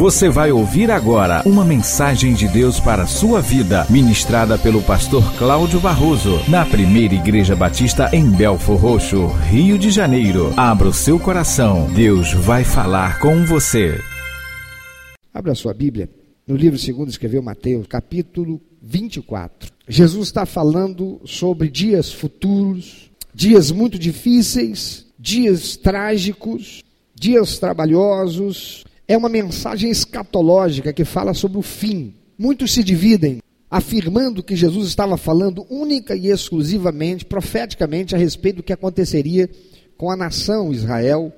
Você vai ouvir agora uma mensagem de Deus para a sua vida, ministrada pelo pastor Cláudio Barroso, na primeira Igreja Batista em Belfor Roxo, Rio de Janeiro. Abra o seu coração, Deus vai falar com você. Abra sua Bíblia no livro segundo escreveu Mateus, capítulo 24. Jesus está falando sobre dias futuros, dias muito difíceis, dias trágicos, dias trabalhosos, é uma mensagem escatológica que fala sobre o fim. Muitos se dividem afirmando que Jesus estava falando única e exclusivamente, profeticamente, a respeito do que aconteceria com a nação Israel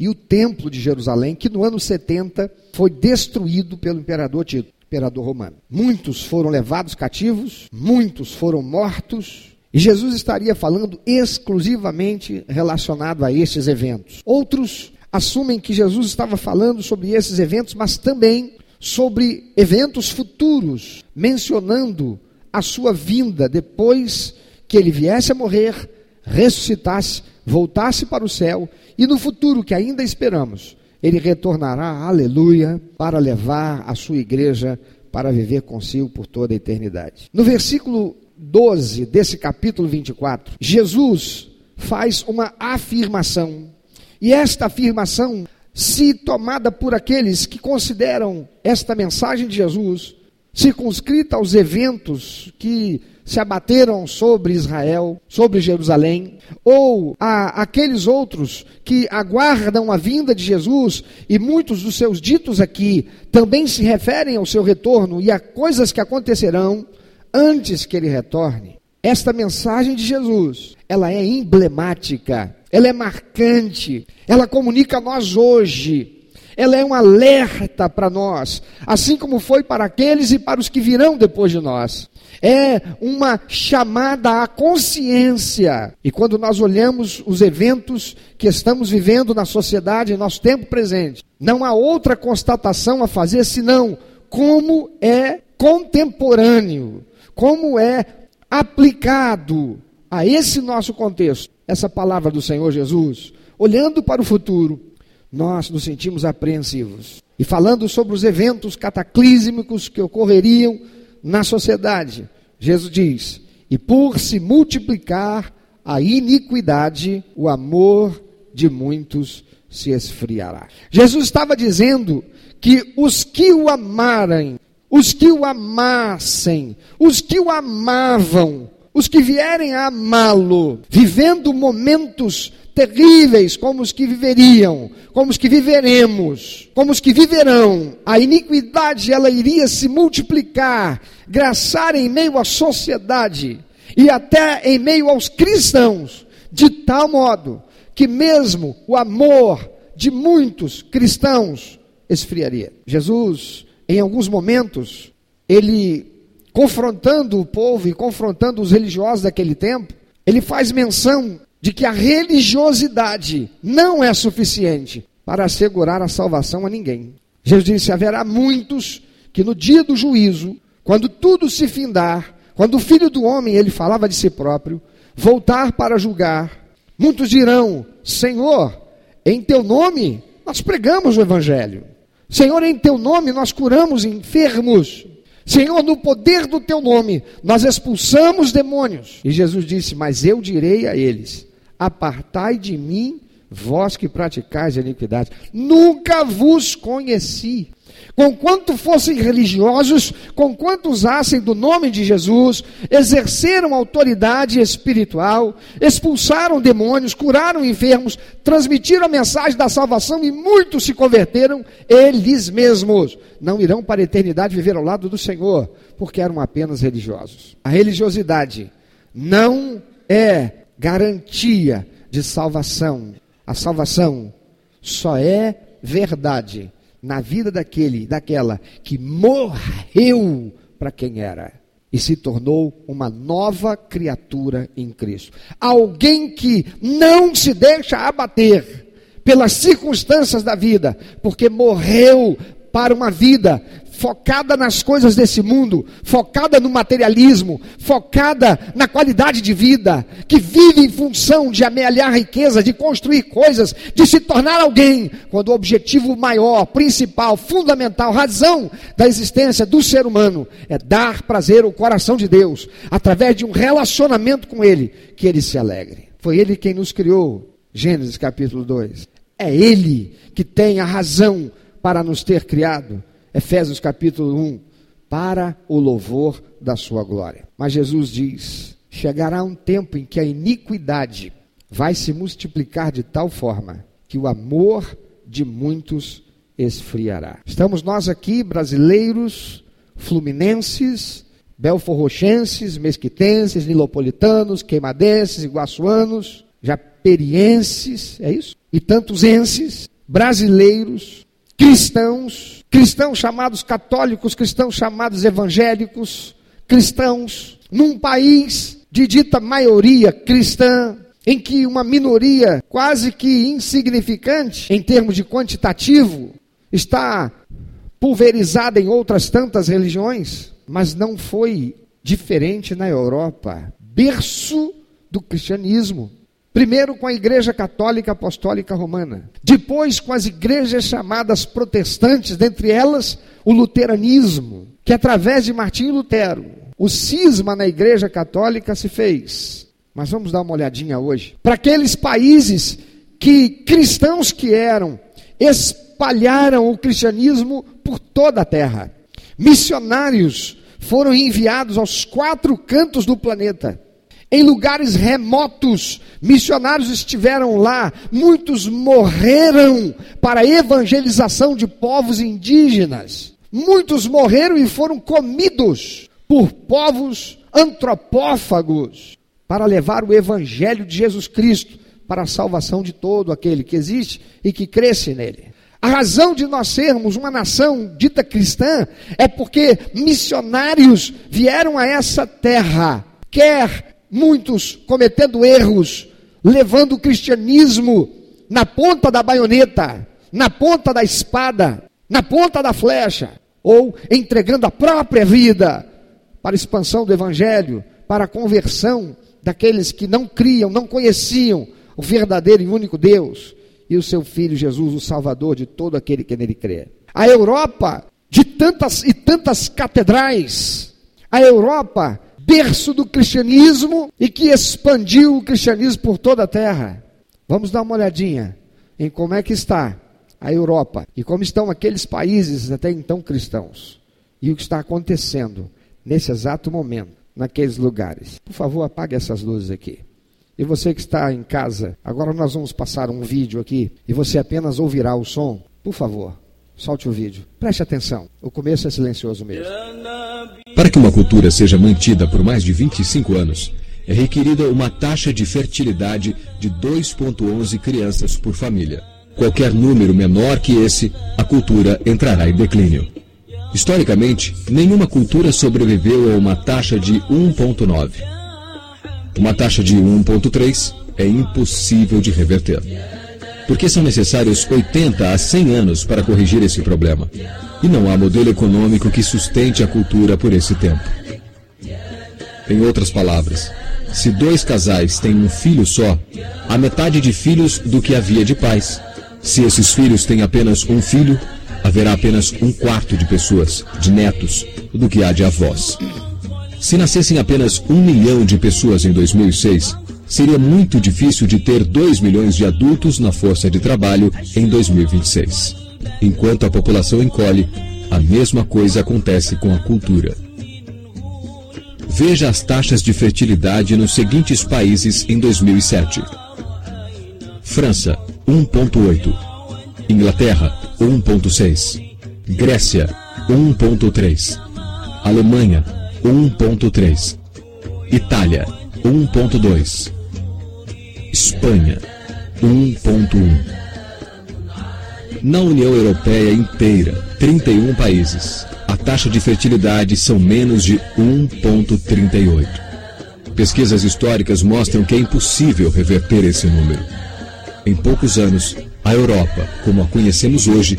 e o templo de Jerusalém, que no ano 70 foi destruído pelo imperador Tito, imperador romano. Muitos foram levados cativos, muitos foram mortos, e Jesus estaria falando exclusivamente relacionado a estes eventos. Outros assumem que Jesus estava falando sobre esses eventos, mas também sobre eventos futuros, mencionando a sua vinda depois que ele viesse a morrer, ressuscitasse, voltasse para o céu e no futuro que ainda esperamos, ele retornará, aleluia, para levar a sua igreja para viver consigo por toda a eternidade. No versículo 12 desse capítulo 24, Jesus faz uma afirmação e esta afirmação, se tomada por aqueles que consideram esta mensagem de Jesus circunscrita aos eventos que se abateram sobre Israel, sobre Jerusalém, ou a aqueles outros que aguardam a vinda de Jesus, e muitos dos seus ditos aqui também se referem ao seu retorno e a coisas que acontecerão antes que ele retorne. Esta mensagem de Jesus, ela é emblemática ela é marcante, ela comunica a nós hoje, ela é um alerta para nós, assim como foi para aqueles e para os que virão depois de nós. É uma chamada à consciência. E quando nós olhamos os eventos que estamos vivendo na sociedade, em nosso tempo presente, não há outra constatação a fazer senão como é contemporâneo, como é aplicado a esse nosso contexto essa palavra do Senhor Jesus, olhando para o futuro, nós nos sentimos apreensivos. E falando sobre os eventos cataclísmicos que ocorreriam na sociedade, Jesus diz: e por se multiplicar a iniquidade, o amor de muitos se esfriará. Jesus estava dizendo que os que o amarem, os que o amassem, os que o amavam, os que vierem a amá-lo, vivendo momentos terríveis como os que viveriam, como os que viveremos, como os que viverão, a iniquidade ela iria se multiplicar, graçar em meio à sociedade e até em meio aos cristãos, de tal modo que mesmo o amor de muitos cristãos esfriaria. Jesus, em alguns momentos, ele confrontando o povo e confrontando os religiosos daquele tempo, ele faz menção de que a religiosidade não é suficiente para assegurar a salvação a ninguém. Jesus disse: haverá muitos que no dia do juízo, quando tudo se findar, quando o filho do homem, ele falava de si próprio, voltar para julgar, muitos dirão: Senhor, em teu nome nós pregamos o evangelho. Senhor, em teu nome nós curamos enfermos. Senhor, no poder do teu nome, nós expulsamos demônios. E Jesus disse: Mas eu direi a eles: Apartai de mim, vós que praticais a iniquidade. Nunca vos conheci. Conquanto fossem religiosos, conquanto usassem do nome de Jesus, exerceram autoridade espiritual, expulsaram demônios, curaram enfermos, transmitiram a mensagem da salvação e muitos se converteram, eles mesmos não irão para a eternidade viver ao lado do Senhor, porque eram apenas religiosos. A religiosidade não é garantia de salvação. A salvação só é verdade na vida daquele, daquela que morreu para quem era e se tornou uma nova criatura em Cristo. Alguém que não se deixa abater pelas circunstâncias da vida, porque morreu para uma vida focada nas coisas desse mundo, focada no materialismo, focada na qualidade de vida, que vive em função de amealhar riqueza, de construir coisas, de se tornar alguém, quando o objetivo maior, principal, fundamental, razão da existência do ser humano é dar prazer ao coração de Deus, através de um relacionamento com Ele, que Ele se alegre. Foi Ele quem nos criou. Gênesis capítulo 2. É Ele que tem a razão para nos ter criado. Efésios capítulo 1, para o louvor da sua glória. Mas Jesus diz: chegará um tempo em que a iniquidade vai se multiplicar de tal forma que o amor de muitos esfriará. Estamos nós aqui, brasileiros, fluminenses, belforrochenses, mesquitenses, nilopolitanos, queimadenses, iguaçuanos, japerienses, é isso? E tantos enses, brasileiros, cristãos, cristãos chamados católicos, cristãos chamados evangélicos, cristãos, num país de dita maioria cristã, em que uma minoria quase que insignificante em termos de quantitativo está pulverizada em outras tantas religiões, mas não foi diferente na Europa, berço do cristianismo. Primeiro com a Igreja Católica Apostólica Romana, depois com as igrejas chamadas protestantes, dentre elas o luteranismo, que através de Martinho Lutero, o cisma na Igreja Católica se fez. Mas vamos dar uma olhadinha hoje para aqueles países que cristãos que eram espalharam o cristianismo por toda a terra. Missionários foram enviados aos quatro cantos do planeta em lugares remotos, missionários estiveram lá, muitos morreram para a evangelização de povos indígenas. Muitos morreram e foram comidos por povos antropófagos para levar o evangelho de Jesus Cristo para a salvação de todo aquele que existe e que cresce nele. A razão de nós sermos uma nação dita cristã é porque missionários vieram a essa terra, quer muitos cometendo erros, levando o cristianismo na ponta da baioneta, na ponta da espada, na ponta da flecha, ou entregando a própria vida para a expansão do evangelho, para a conversão daqueles que não criam, não conheciam o verdadeiro e único Deus e o seu filho Jesus, o salvador de todo aquele que nele crê. A Europa de tantas e tantas catedrais, a Europa berço do cristianismo e que expandiu o cristianismo por toda a terra. Vamos dar uma olhadinha em como é que está a Europa e como estão aqueles países até então cristãos e o que está acontecendo nesse exato momento naqueles lugares. Por favor, apague essas luzes aqui. E você que está em casa, agora nós vamos passar um vídeo aqui e você apenas ouvirá o som. Por favor, solte o vídeo. Preste atenção. O começo é silencioso mesmo. Para que uma cultura seja mantida por mais de 25 anos, é requerida uma taxa de fertilidade de 2,11 crianças por família. Qualquer número menor que esse, a cultura entrará em declínio. Historicamente, nenhuma cultura sobreviveu a uma taxa de 1,9. Uma taxa de 1,3 é impossível de reverter. Porque são necessários 80 a 100 anos para corrigir esse problema e não há modelo econômico que sustente a cultura por esse tempo. Em outras palavras, se dois casais têm um filho só, há metade de filhos do que havia de pais. Se esses filhos têm apenas um filho, haverá apenas um quarto de pessoas, de netos, do que há de avós. Se nascessem apenas um milhão de pessoas em 2006, seria muito difícil de ter 2 milhões de adultos na força de trabalho em 2026. Enquanto a população encolhe, a mesma coisa acontece com a cultura. Veja as taxas de fertilidade nos seguintes países em 2007: França, 1,8. Inglaterra, 1,6. Grécia, 1,3. Alemanha, 1,3. Itália, 1,2. Espanha, 1,1. Na União Europeia inteira, 31 países, a taxa de fertilidade são menos de 1,38. Pesquisas históricas mostram que é impossível reverter esse número. Em poucos anos, a Europa, como a conhecemos hoje,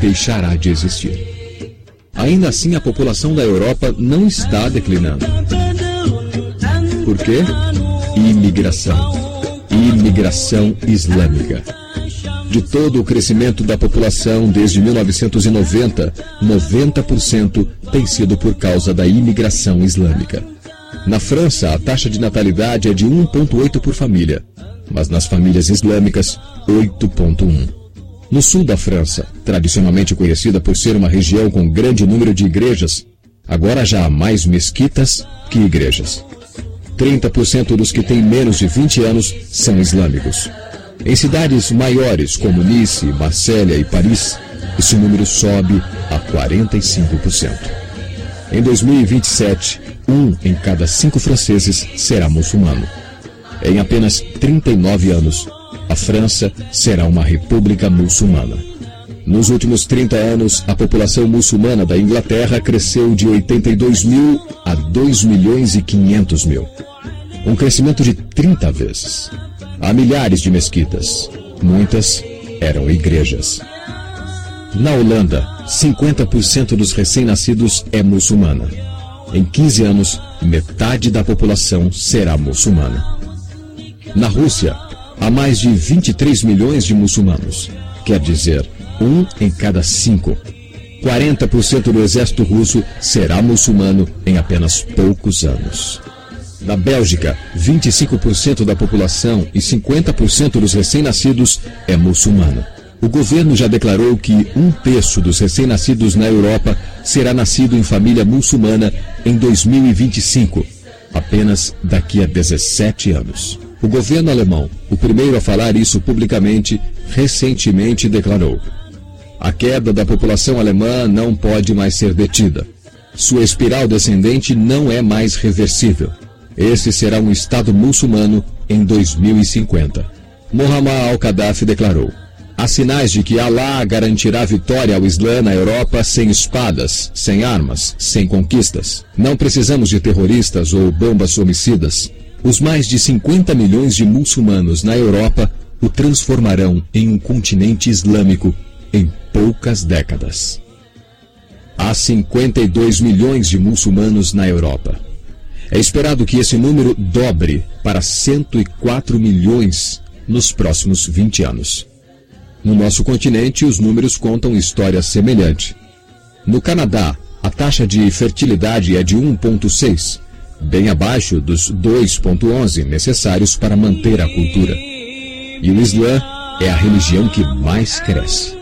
deixará de existir. Ainda assim, a população da Europa não está declinando. Por quê? Imigração. Imigração islâmica. De todo o crescimento da população desde 1990, 90% tem sido por causa da imigração islâmica. Na França, a taxa de natalidade é de 1,8 por família, mas nas famílias islâmicas, 8,1. No sul da França, tradicionalmente conhecida por ser uma região com grande número de igrejas, agora já há mais mesquitas que igrejas. 30% dos que têm menos de 20 anos são islâmicos. Em cidades maiores como Nice, Marsella e Paris, esse número sobe a 45%. Em 2027, um em cada cinco franceses será muçulmano. Em apenas 39 anos, a França será uma república muçulmana. Nos últimos 30 anos, a população muçulmana da Inglaterra cresceu de 82 mil a 2 milhões e 500 mil. Um crescimento de 30 vezes. Há milhares de mesquitas. Muitas eram igrejas. Na Holanda, 50% dos recém-nascidos é muçulmana. Em 15 anos, metade da população será muçulmana. Na Rússia, há mais de 23 milhões de muçulmanos. Quer dizer, um em cada cinco. 40% do exército russo será muçulmano em apenas poucos anos. Na Bélgica, 25% da população e 50% dos recém-nascidos é muçulmano. O governo já declarou que um terço dos recém-nascidos na Europa será nascido em família muçulmana em 2025, apenas daqui a 17 anos. O governo alemão, o primeiro a falar isso publicamente, recentemente declarou: a queda da população alemã não pode mais ser detida. Sua espiral descendente não é mais reversível. Esse será um Estado muçulmano em 2050. Muhammad al-Qaddafi declarou: Há sinais de que Alá garantirá vitória ao Islã na Europa sem espadas, sem armas, sem conquistas. Não precisamos de terroristas ou bombas homicidas. Os mais de 50 milhões de muçulmanos na Europa o transformarão em um continente islâmico em poucas décadas. Há 52 milhões de muçulmanos na Europa. É esperado que esse número dobre para 104 milhões nos próximos 20 anos. No nosso continente, os números contam história semelhante. No Canadá, a taxa de fertilidade é de 1,6 bem abaixo dos 2,11 necessários para manter a cultura. E o Islã é a religião que mais cresce.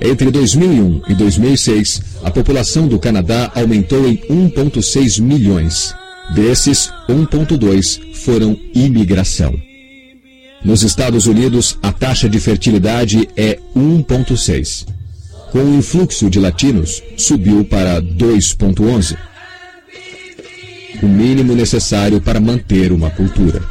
Entre 2001 e 2006, a população do Canadá aumentou em 1,6 milhões. Desses, 1,2 foram imigração. Nos Estados Unidos, a taxa de fertilidade é 1,6. Com o influxo de latinos, subiu para 2,11 o mínimo necessário para manter uma cultura.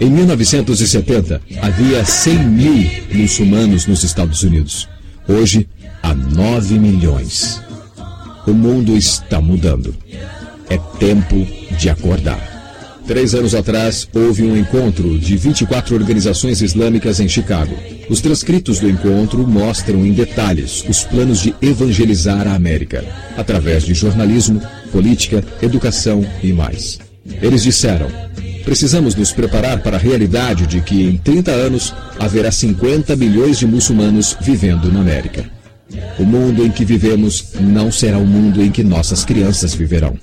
Em 1970, havia 100 mil muçulmanos nos Estados Unidos. Hoje, há 9 milhões. O mundo está mudando. É tempo de acordar. Três anos atrás, houve um encontro de 24 organizações islâmicas em Chicago. Os transcritos do encontro mostram em detalhes os planos de evangelizar a América, através de jornalismo, política, educação e mais. Eles disseram: precisamos nos preparar para a realidade de que em 30 anos haverá 50 milhões de muçulmanos vivendo na América. O mundo em que vivemos não será o mundo em que nossas crianças viverão.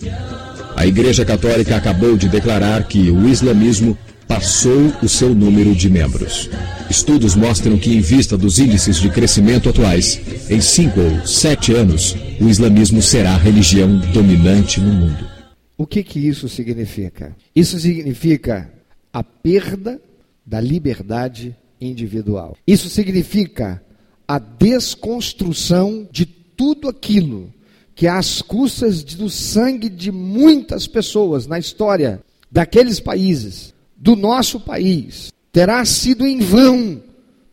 A Igreja Católica acabou de declarar que o islamismo passou o seu número de membros. Estudos mostram que, em vista dos índices de crescimento atuais, em cinco ou sete anos, o islamismo será a religião dominante no mundo. O que, que isso significa? Isso significa a perda da liberdade individual. Isso significa a desconstrução de tudo aquilo que às custas do sangue de muitas pessoas na história daqueles países, do nosso país, terá sido em vão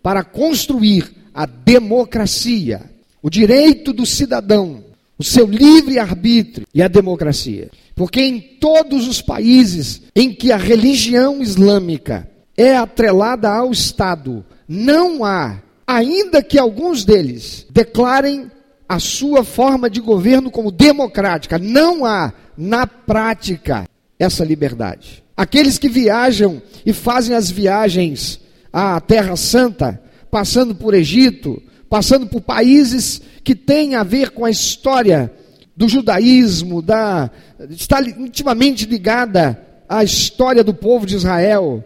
para construir a democracia, o direito do cidadão, o seu livre arbítrio e a democracia. Porque em todos os países em que a religião islâmica é atrelada ao Estado, não há, ainda que alguns deles declarem a sua forma de governo como democrática. Não há, na prática, essa liberdade. Aqueles que viajam e fazem as viagens à Terra Santa, passando por Egito, passando por países que têm a ver com a história do judaísmo, da, está intimamente ligada à história do povo de Israel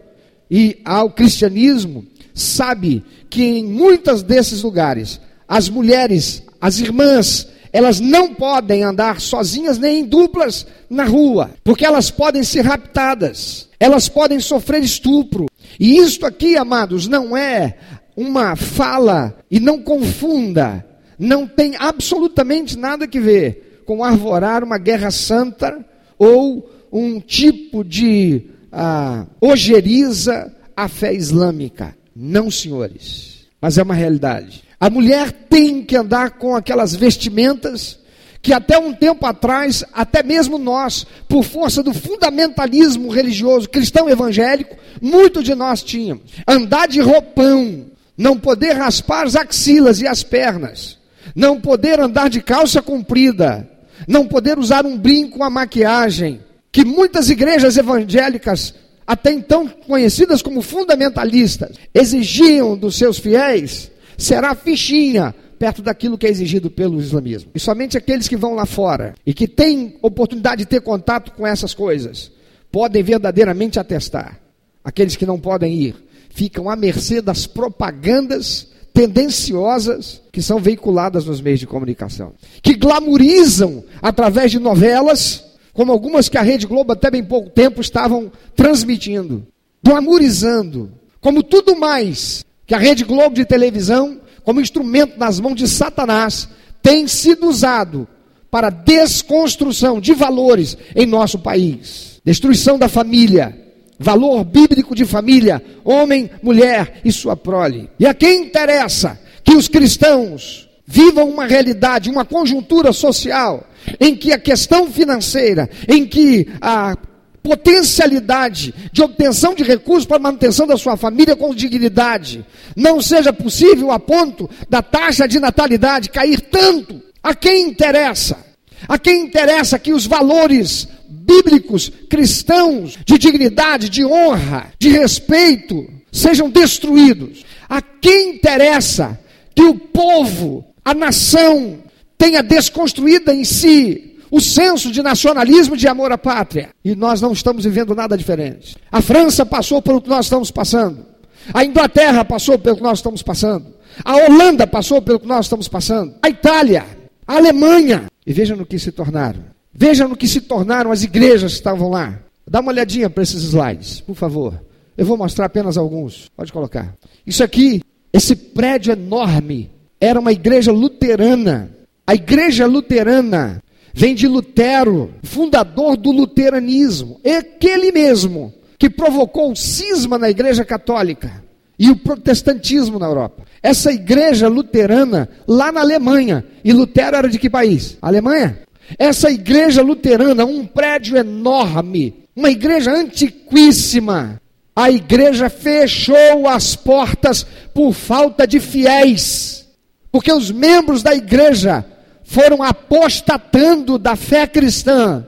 e ao cristianismo, sabe que em muitos desses lugares as mulheres, as irmãs, elas não podem andar sozinhas nem em duplas na rua, porque elas podem ser raptadas, elas podem sofrer estupro. E isto aqui, amados, não é uma fala, e não confunda, não tem absolutamente nada que ver com arvorar uma guerra santa ou um tipo de ah, ojeriza à fé islâmica. Não, senhores, mas é uma realidade. A mulher tem que andar com aquelas vestimentas que até um tempo atrás, até mesmo nós, por força do fundamentalismo religioso cristão evangélico, muito de nós tínhamos. Andar de roupão, não poder raspar as axilas e as pernas, não poder andar de calça comprida, não poder usar um brinco, uma maquiagem, que muitas igrejas evangélicas, até então conhecidas como fundamentalistas, exigiam dos seus fiéis será fichinha perto daquilo que é exigido pelo islamismo. E somente aqueles que vão lá fora e que têm oportunidade de ter contato com essas coisas podem verdadeiramente atestar. Aqueles que não podem ir ficam à mercê das propagandas tendenciosas que são veiculadas nos meios de comunicação, que glamorizam através de novelas, como algumas que a Rede Globo até bem pouco tempo estavam transmitindo, glamorizando, como tudo mais que a Rede Globo de televisão, como instrumento nas mãos de Satanás, tem sido usado para desconstrução de valores em nosso país. Destruição da família, valor bíblico de família, homem, mulher e sua prole. E a quem interessa que os cristãos vivam uma realidade, uma conjuntura social em que a questão financeira, em que a potencialidade de obtenção de recursos para manutenção da sua família com dignidade não seja possível a ponto da taxa de natalidade cair tanto, a quem interessa? A quem interessa que os valores bíblicos cristãos de dignidade, de honra, de respeito sejam destruídos? A quem interessa que o povo, a nação, tenha desconstruída em si o senso de nacionalismo de amor à pátria. E nós não estamos vivendo nada diferente. A França passou pelo que nós estamos passando. A Inglaterra passou pelo que nós estamos passando. A Holanda passou pelo que nós estamos passando. A Itália, a Alemanha. E veja no que se tornaram. Veja no que se tornaram as igrejas que estavam lá. Dá uma olhadinha para esses slides, por favor. Eu vou mostrar apenas alguns. Pode colocar. Isso aqui, esse prédio enorme, era uma igreja luterana. A igreja luterana vem de Lutero, fundador do luteranismo, aquele mesmo que provocou o cisma na Igreja Católica e o protestantismo na Europa. Essa igreja luterana lá na Alemanha, e Lutero era de que país? Alemanha? Essa igreja luterana, um prédio enorme, uma igreja antiquíssima. A igreja fechou as portas por falta de fiéis, porque os membros da igreja foram apostatando da fé cristã,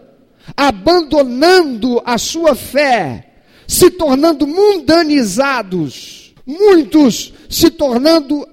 abandonando a sua fé, se tornando mundanizados, muitos se tornando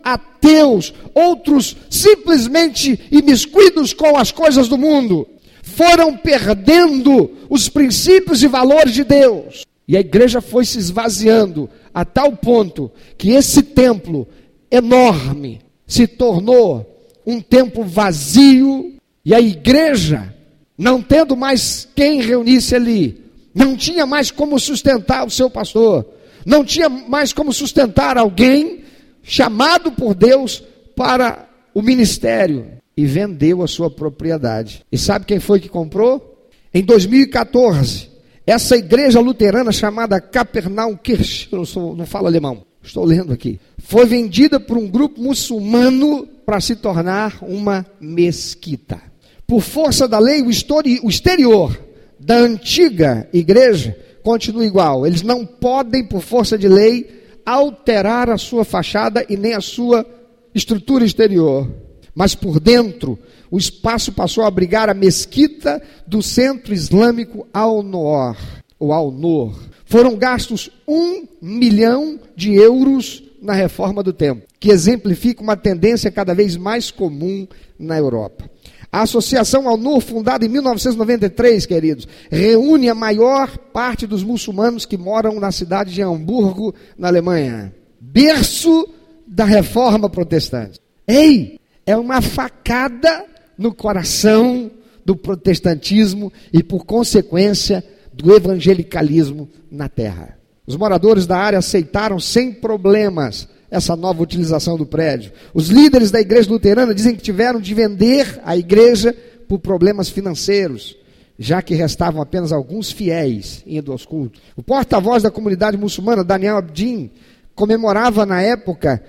ateus, outros simplesmente imiscuidos com as coisas do mundo, foram perdendo os princípios e valores de Deus. E a igreja foi se esvaziando a tal ponto que esse templo enorme se tornou um tempo vazio e a igreja, não tendo mais quem reunisse ali, não tinha mais como sustentar o seu pastor, não tinha mais como sustentar alguém chamado por Deus para o ministério e vendeu a sua propriedade. E sabe quem foi que comprou? Em 2014, essa igreja luterana chamada Kapernaum-Kirche, eu não, sou, não falo alemão, estou lendo aqui, foi vendida por um grupo muçulmano para se tornar uma mesquita. Por força da lei, o exterior da antiga igreja continua igual. Eles não podem, por força de lei, alterar a sua fachada e nem a sua estrutura exterior. mas por dentro o espaço passou a abrigar a mesquita do centro islâmico Al-Noor, ou Al-Noor. Foram gastos um milhão de euros na reforma do templo, que exemplifica uma tendência cada vez mais comum na Europa. A Associação Al-Nur, fundada em 1993, queridos, reúne a maior parte dos muçulmanos que moram na cidade de Hamburgo, na Alemanha. Berço da reforma protestante. Ei, é uma facada no coração do protestantismo e, por consequência, do evangelicalismo na terra. Os moradores da área aceitaram sem problemas essa nova utilização do prédio. Os líderes da igreja luterana dizem que tiveram de vender a igreja por problemas financeiros, já que restavam apenas alguns fiéis indo aos cultos. O porta-voz da comunidade muçulmana, Daniel Abdin, comemorava na época,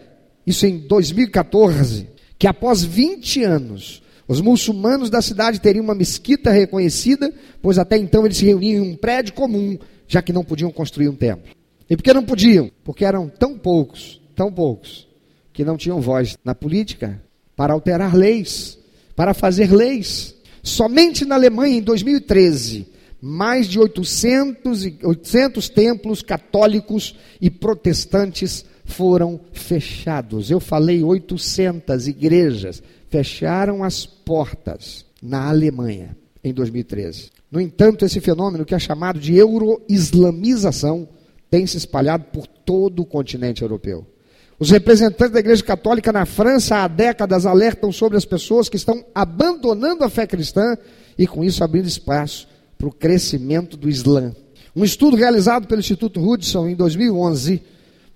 isso em 2014, que após 20 anos, os muçulmanos da cidade teriam uma mesquita reconhecida, pois até então eles se reuniam em um prédio comum, já que não podiam construir um templo. E por que não podiam? Porque eram tão poucos, tão poucos, que não tinham voz na política para alterar leis, para fazer leis. Somente na Alemanha, em 2013, mais de 800, 800 templos católicos e protestantes foram fechados. Eu falei 800 igrejas fecharam as portas na Alemanha em 2013. No entanto, esse fenômeno que é chamado de euroislamização tem se espalhado por todo o continente europeu. Os representantes da Igreja Católica na França há décadas alertam sobre as pessoas que estão abandonando a fé cristã e com isso abrindo espaço para o crescimento do Islã. Um estudo realizado pelo Instituto Hudson em 2011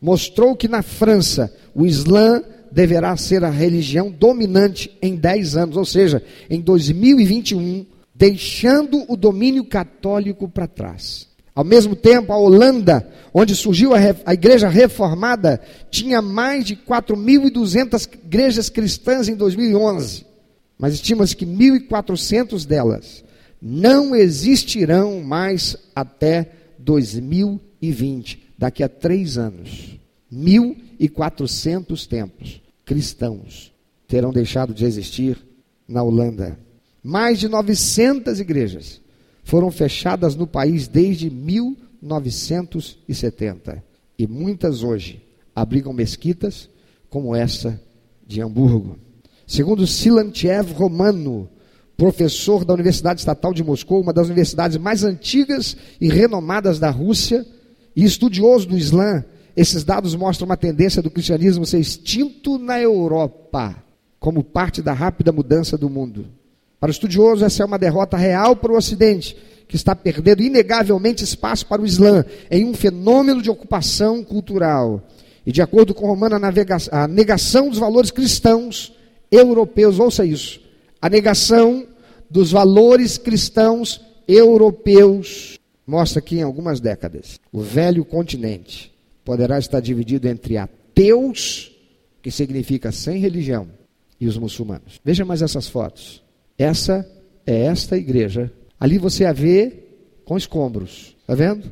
mostrou que na França o Islã deverá ser a religião dominante em 10 anos, ou seja, em 2021, deixando o domínio católico para trás. Ao mesmo tempo, a Holanda, onde surgiu a, a igreja reformada, tinha mais de 4.200 igrejas cristãs em 2011. Mas estima-se que 1.400 delas não existirão mais até 2020, daqui a três anos. 1.400 templos cristãos terão deixado de existir na Holanda. Mais de 900 igrejas foram fechadas no país desde 1970 e muitas hoje abrigam mesquitas como essa de Hamburgo. Segundo Silantiev Romano, professor da Universidade Estatal de Moscou, uma das universidades mais antigas e renomadas da Rússia, e estudioso do Islã, esses dados mostram uma tendência do cristianismo ser extinto na Europa, como parte da rápida mudança do mundo. Para o estudioso, essa é uma derrota real para o Ocidente, que está perdendo inegavelmente espaço para o Islã em um fenômeno de ocupação cultural. E de acordo com Romano, a negação dos valores cristãos europeus, ouça isso, a negação dos valores cristãos europeus mostra que em algumas décadas o velho continente poderá estar dividido entre ateus, que significa sem religião, e os muçulmanos. Veja mais essas fotos. Essa é esta igreja. Ali você a vê com escombros. Está vendo?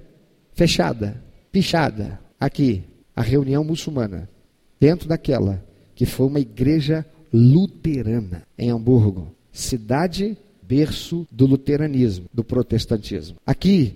Fechada, pichada. Aqui, a reunião muçulmana. Dentro daquela que foi uma igreja luterana em Hamburgo. Cidade berço do luteranismo, do protestantismo. Aqui,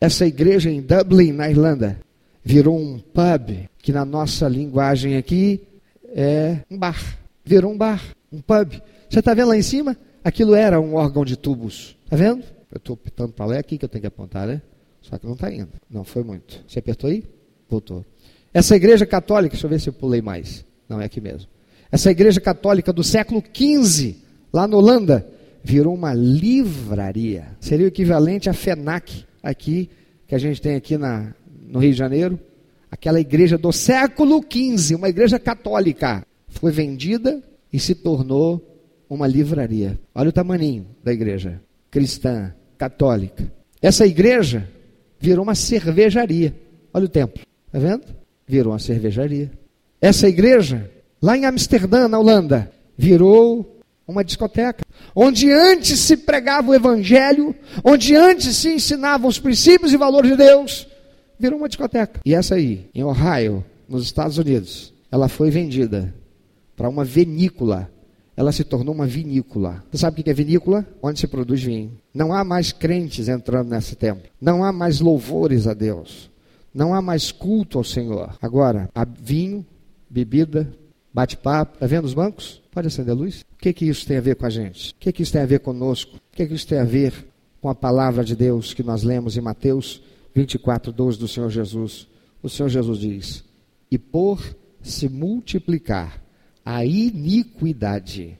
essa igreja em Dublin, na Irlanda, virou um pub, que na nossa linguagem aqui é um bar. Virou um bar, um pub. Você está vendo lá em cima? Aquilo era um órgão de tubos. Está vendo? Eu estou apertando para lá, é aqui que eu tenho que apontar, né? Só que não está indo. Não, foi muito. Você apertou aí? Voltou. Essa igreja católica, deixa eu ver se eu pulei mais. Não, é aqui mesmo. Essa igreja católica do século XV, lá na Holanda, virou uma livraria. Seria o equivalente à FENAC, aqui, que a gente tem aqui na, no Rio de Janeiro. Aquela igreja do século XV, uma igreja católica, foi vendida e se tornou uma livraria. Olha o tamanho da igreja cristã, católica. Essa igreja virou uma cervejaria. Olha o templo, está vendo? Virou uma cervejaria. Essa igreja, lá em Amsterdã, na Holanda, virou uma discoteca. Onde antes se pregava o evangelho, onde antes se ensinavam os princípios e valores de Deus, virou uma discoteca. E essa aí, em Ohio, nos Estados Unidos, ela foi vendida para uma vinícola ela se tornou uma vinícola. Você sabe o que é vinícola? Onde se produz vinho. Não há mais crentes entrando nesse templo. Não há mais louvores a Deus. Não há mais culto ao Senhor. Agora, há vinho, bebida, bate-papo. Está vendo os bancos? Pode acender a luz? O que, que isso tem a ver com a gente? O que, que isso tem a ver conosco? O que, que isso tem a ver com a palavra de Deus que nós lemos em Mateus 24, 12 do Senhor Jesus? O Senhor Jesus diz: E por se multiplicar a iniquidade,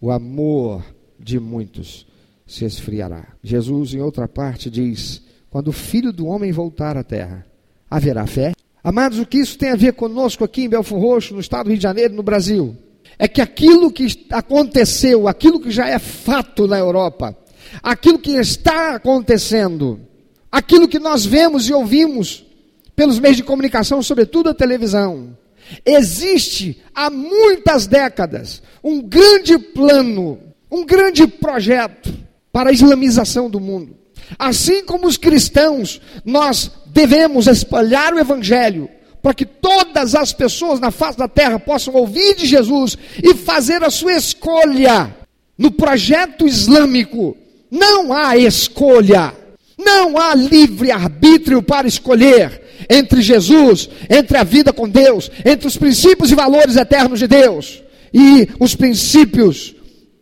o amor de muitos se esfriará. Jesus, em outra parte, diz: Quando o filho do homem voltar à terra, haverá fé? Amados, o que isso tem a ver conosco aqui em Belfort Roxo, no estado do Rio de Janeiro, no Brasil? É que aquilo que aconteceu, aquilo que já é fato na Europa, aquilo que está acontecendo, aquilo que nós vemos e ouvimos pelos meios de comunicação, sobretudo a televisão, existe há muitas décadas um grande plano, um grande projeto para a islamização do mundo. Assim como os cristãos, nós devemos espalhar o evangelho para que todas as pessoas na face da terra possam ouvir de Jesus e fazer a sua escolha. No projeto islâmico não há escolha, não há livre arbítrio para escolher entre Jesus, entre a vida com Deus, entre os princípios e valores eternos de Deus e os princípios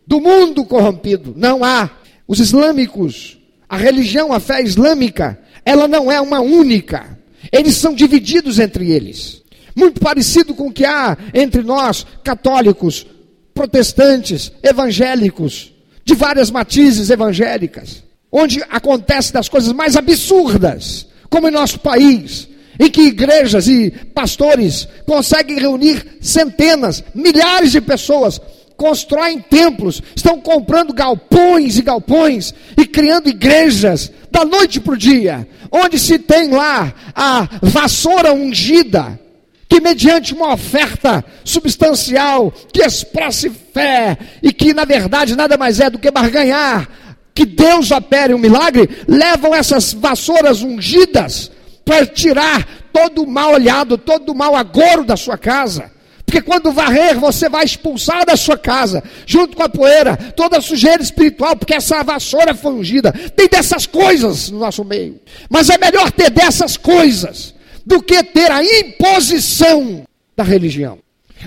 do mundo corrompido. Não há. Os islâmicos a religião, a fé islâmica, ela não é uma única. Eles são divididos entre eles. Muito parecido com o que há entre nós, católicos, protestantes, evangélicos, de várias matizes evangélicas, onde acontecem das coisas mais absurdas, como em nosso país, em que igrejas e pastores conseguem reunir centenas, milhares de pessoas constroem templos, estão comprando galpões e galpões e criando igrejas da noite para o dia, onde se tem lá a vassoura ungida, que mediante uma oferta substancial, que expresse fé e que na verdade nada mais é do que barganhar, que Deus opere um milagre, levam essas vassouras ungidas para tirar todo o mal olhado, todo o mal agouro da sua casa. Porque quando varrer, você vai expulsar da sua casa, junto com a poeira, toda a sujeira espiritual, porque essa vassoura foi ungida. Tem dessas coisas no nosso meio. Mas é melhor ter dessas coisas do que ter a imposição da religião.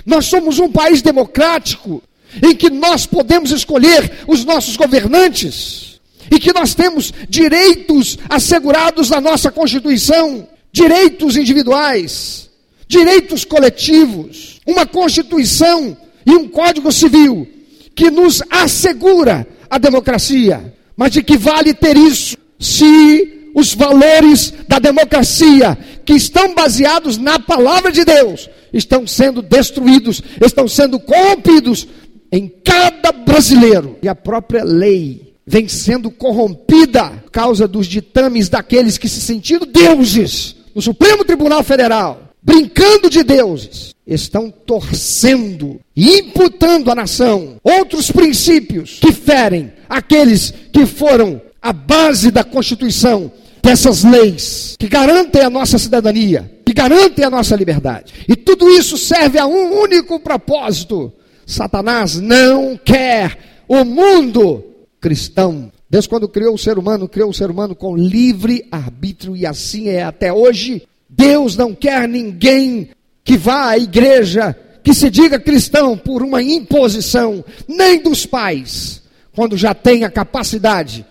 Nós somos um país democrático em que nós podemos escolher os nossos governantes e que nós temos direitos assegurados na nossa Constituição, direitos individuais direitos coletivos, uma Constituição e um Código Civil que nos assegura a democracia. Mas de que vale ter isso se os valores da democracia, que estão baseados na palavra de Deus, estão sendo destruídos, estão sendo corrompidos em cada brasileiro. E a própria lei vem sendo corrompida por causa dos ditames daqueles que se sentiram deuses no Supremo Tribunal Federal brincando de deuses, estão torcendo e imputando à nação outros princípios que ferem aqueles que foram a base da Constituição, dessas leis que garantem a nossa cidadania, que garantem a nossa liberdade. E tudo isso serve a um único propósito: Satanás não quer o mundo cristão. Deus, quando criou o ser humano, criou o ser humano com livre arbítrio, e assim é até hoje. Deus não quer ninguém que vá à igreja, que se diga cristão por uma imposição, nem dos pais, quando já tem a capacidade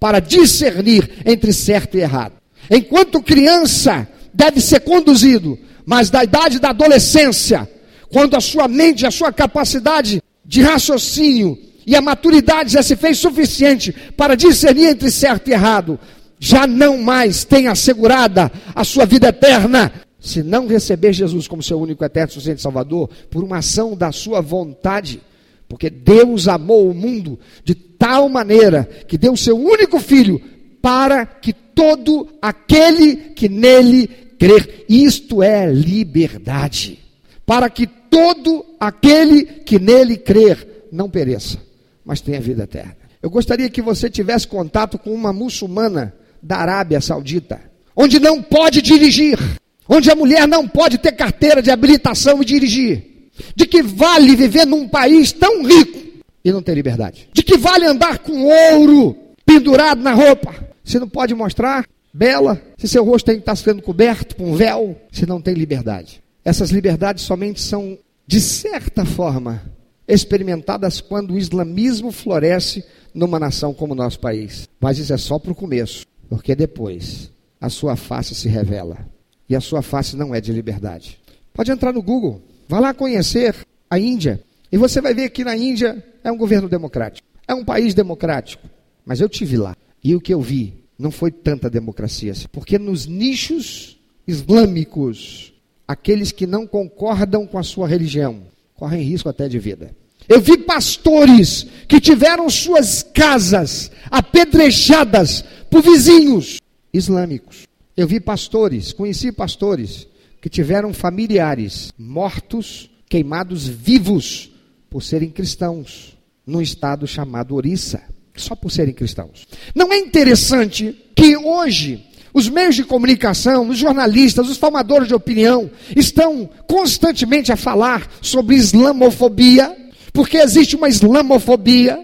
para discernir entre certo e errado. Enquanto criança, deve ser conduzido, mas da idade da adolescência, quando a sua mente, a sua capacidade de raciocínio e a maturidade já se fez suficiente para discernir entre certo e errado, já não mais tem assegurada a sua vida eterna, se não receber Jesus como seu único eterno suficiente Salvador, por uma ação da sua vontade, porque Deus amou o mundo de tal maneira que deu o seu único filho para que todo aquele que nele crer, isto é liberdade, para que todo aquele que nele crer não pereça, mas tenha vida eterna. Eu gostaria que você tivesse contato com uma muçulmana da Arábia Saudita, onde não pode dirigir, onde a mulher não pode ter carteira de habilitação e dirigir. De que vale viver num país tão rico, e não tem liberdade? De que vale andar com ouro pendurado na roupa? Você não pode mostrar bela, se seu rosto tem que estar sendo coberto com um véu, se não tem liberdade. Essas liberdades somente são, de certa forma, experimentadas quando o islamismo floresce numa nação como o nosso país. Mas isso é só para o começo, porque depois a sua face se revela. E a sua face não é de liberdade. Pode entrar no Google, vá lá conhecer a Índia, e você vai ver que na Índia é um governo democrático, é um país democrático. Mas eu tive lá, e o que eu vi não foi tanta democracia, assim, porque nos nichos islâmicos, aqueles que não concordam com a sua religião correm risco até de vida. Eu vi pastores que tiveram suas casas apedrejadas por vizinhos islâmicos. Eu vi pastores, conheci pastores que tiveram familiares mortos, queimados vivos por serem cristãos, num estado chamado Orissa, só por serem cristãos. Não é interessante que hoje os meios de comunicação, os jornalistas, os formadores de opinião estão constantemente a falar sobre islamofobia, porque existe uma islamofobia,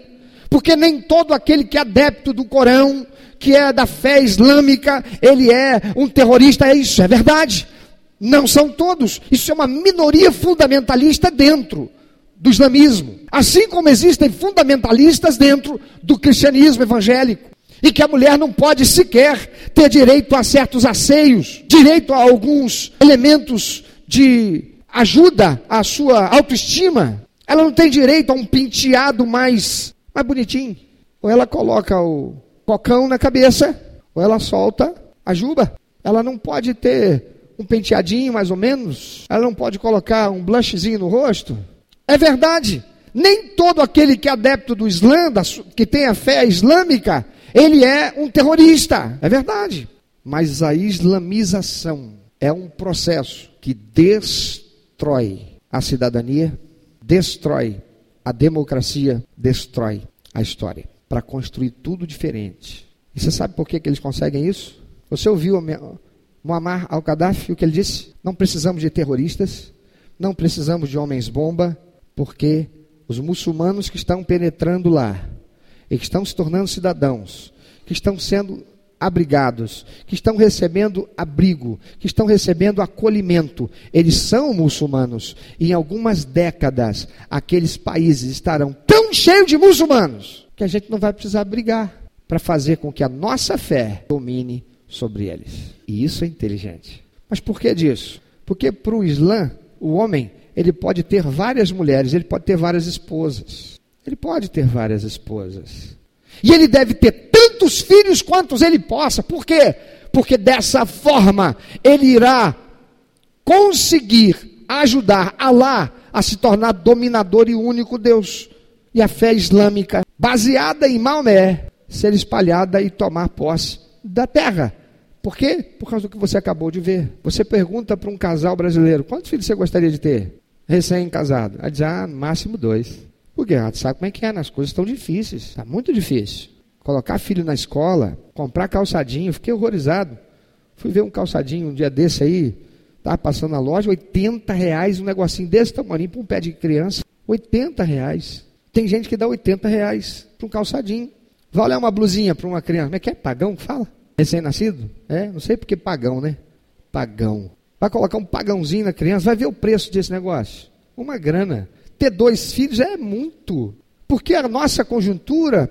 porque nem todo aquele que é adepto do Corão, que é da fé islâmica, ele é um terrorista, é isso, é verdade. Não são todos, isso é uma minoria fundamentalista dentro do islamismo. Assim como existem fundamentalistas dentro do cristianismo evangélico. E que a mulher não pode sequer ter direito a certos asseios, direito a alguns elementos de ajuda à sua autoestima. Ela não tem direito a um penteado mais, mais bonitinho. Ou ela coloca o cocão na cabeça, ou ela solta a juba. Ela não pode ter um penteadinho mais ou menos. Ela não pode colocar um blushzinho no rosto. É verdade. Nem todo aquele que é adepto do Islã, que tem a fé islâmica, ele é um terrorista. É verdade. Mas a islamização é um processo que destrói a cidadania, destrói a democracia, destrói a história, para construir tudo diferente. E você sabe por que, que eles conseguem isso? Você ouviu Muammar al-Gaddafi, o que ele disse? Não precisamos de terroristas, não precisamos de homens-bomba, porque os muçulmanos que estão penetrando lá e que estão se tornando cidadãos, que estão sendo abrigados, que estão recebendo abrigo, que estão recebendo acolhimento, eles são muçulmanos. E em algumas décadas, aqueles países estarão tão cheios de muçulmanos que a gente não vai precisar brigar para fazer com que a nossa fé domine sobre eles. E isso é inteligente. Mas por que disso? Porque para o Islã, o homem ele pode ter várias mulheres, ele pode ter várias esposas. Ele pode ter várias esposas. E ele deve ter tantos filhos quantos ele possa. Por quê? Porque dessa forma ele irá conseguir ajudar Alá a se tornar dominador e único Deus. E a fé islâmica, baseada em Maomé, ser espalhada e tomar posse da terra. Por quê? Por causa do que você acabou de ver. Você pergunta para um casal brasileiro: quantos filhos você gostaria de ter? recém-casado. Aí diz, ah, no máximo dois. Porque ah, sabe como é que é, né? as coisas estão difíceis, está muito difícil. Colocar filho na escola, comprar calçadinho, fiquei horrorizado. Fui ver um calçadinho um dia desse aí, estava passando na loja, 80 reais, um negocinho desse tamanho para um pé de criança. 80 reais. Tem gente que dá 80 reais para um calçadinho. Vai olhar uma blusinha para uma criança. Como é que é? Pagão fala? Recém-nascido? É, não sei porque pagão, né? Pagão. Vai colocar um pagãozinho na criança, vai ver o preço desse negócio. Uma grana. Ter dois filhos é muito. Porque a nossa conjuntura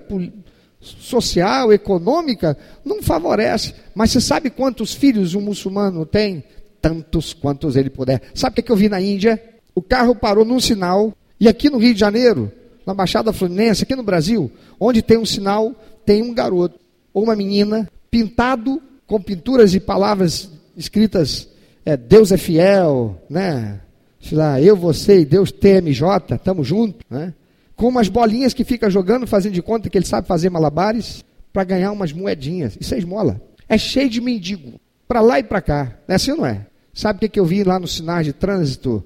social, econômica, não favorece. Mas você sabe quantos filhos um muçulmano tem? Tantos quantos ele puder. Sabe o que eu vi na Índia? O carro parou num sinal, e aqui no Rio de Janeiro, na Baixada Fluminense, aqui no Brasil, onde tem um sinal, tem um garoto ou uma menina pintado com pinturas e palavras escritas é, Deus é fiel, né? Sei lá, eu, você e Deus TMJ, estamos juntos, né? Com umas bolinhas que fica jogando, fazendo de conta que ele sabe fazer malabares para ganhar umas moedinhas. Isso é esmola. É cheio de mendigo, para lá e para cá. É assim ou não é? Sabe o que, que eu vi lá nos sinais de trânsito?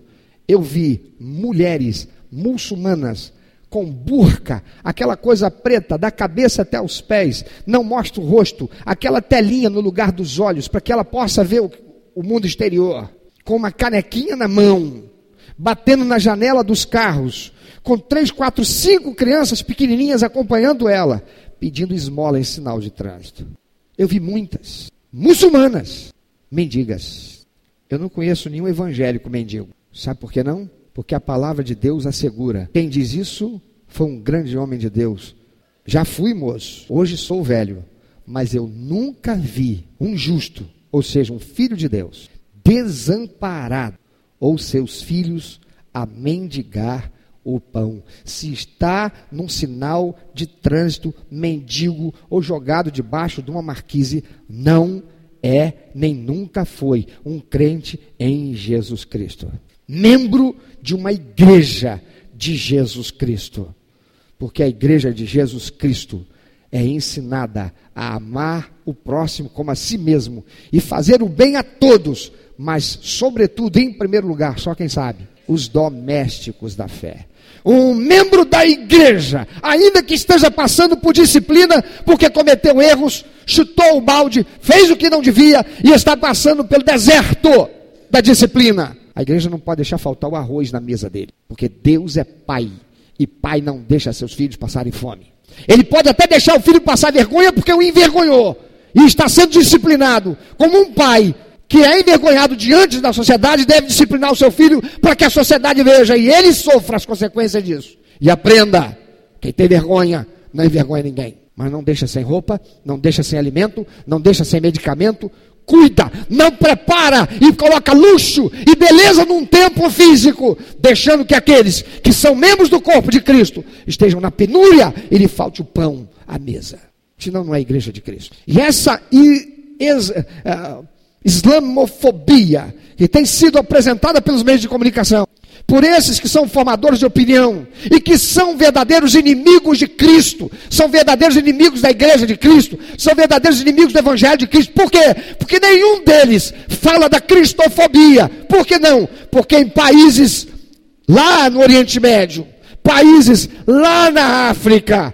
Eu vi mulheres muçulmanas com burca, aquela coisa preta da cabeça até os pés, não mostra o rosto, aquela telinha no lugar dos olhos, para que ela possa ver o, o mundo exterior, com uma canequinha na mão, batendo na janela dos carros, com três, quatro, cinco crianças pequenininhas acompanhando ela, pedindo esmola em sinal de trânsito. Eu vi muitas muçulmanas, mendigas. Eu não conheço nenhum evangélico mendigo. Sabe por que não? Porque a palavra de Deus assegura. Quem diz isso foi um grande homem de Deus. Já fui moço, hoje sou velho, mas eu nunca vi um justo, ou seja, um filho de Deus, desamparado, ou seus filhos a mendigar o pão. Se está num sinal de trânsito, mendigo ou jogado debaixo de uma marquise, não é nem nunca foi um crente em Jesus Cristo. Membro de uma igreja de Jesus Cristo. Porque a igreja de Jesus Cristo é ensinada a amar o próximo como a si mesmo e fazer o bem a todos, mas, sobretudo, em primeiro lugar, só quem sabe, os domésticos da fé. Um membro da igreja, ainda que esteja passando por disciplina, porque cometeu erros, chutou o balde, fez o que não devia e está passando pelo deserto da disciplina. A igreja não pode deixar faltar o arroz na mesa dele, porque Deus é pai e pai não deixa seus filhos passarem fome. Ele pode até deixar o filho passar vergonha porque o envergonhou e está sendo disciplinado como um pai que é envergonhado diante da sociedade, deve disciplinar o seu filho para que a sociedade veja e ele sofra as consequências disso. E aprenda: quem tem vergonha não envergonha ninguém. Mas não deixa sem roupa, não deixa sem alimento, não deixa sem medicamento. Cuida, não prepara e coloca luxo e beleza num templo físico, deixando que aqueles que são membros do corpo de Cristo estejam na penúria e lhe falte o pão à mesa. Senão não é a igreja de Cristo. E essa ex, uh, islamofobia que tem sido apresentada pelos meios de comunicação, por esses que são formadores de opinião e que são verdadeiros inimigos de Cristo, são verdadeiros inimigos da igreja de Cristo, são verdadeiros inimigos do evangelho de Cristo. Por quê? Porque nenhum deles fala da cristofobia. Por que não? Porque em países lá no Oriente Médio, países lá na África,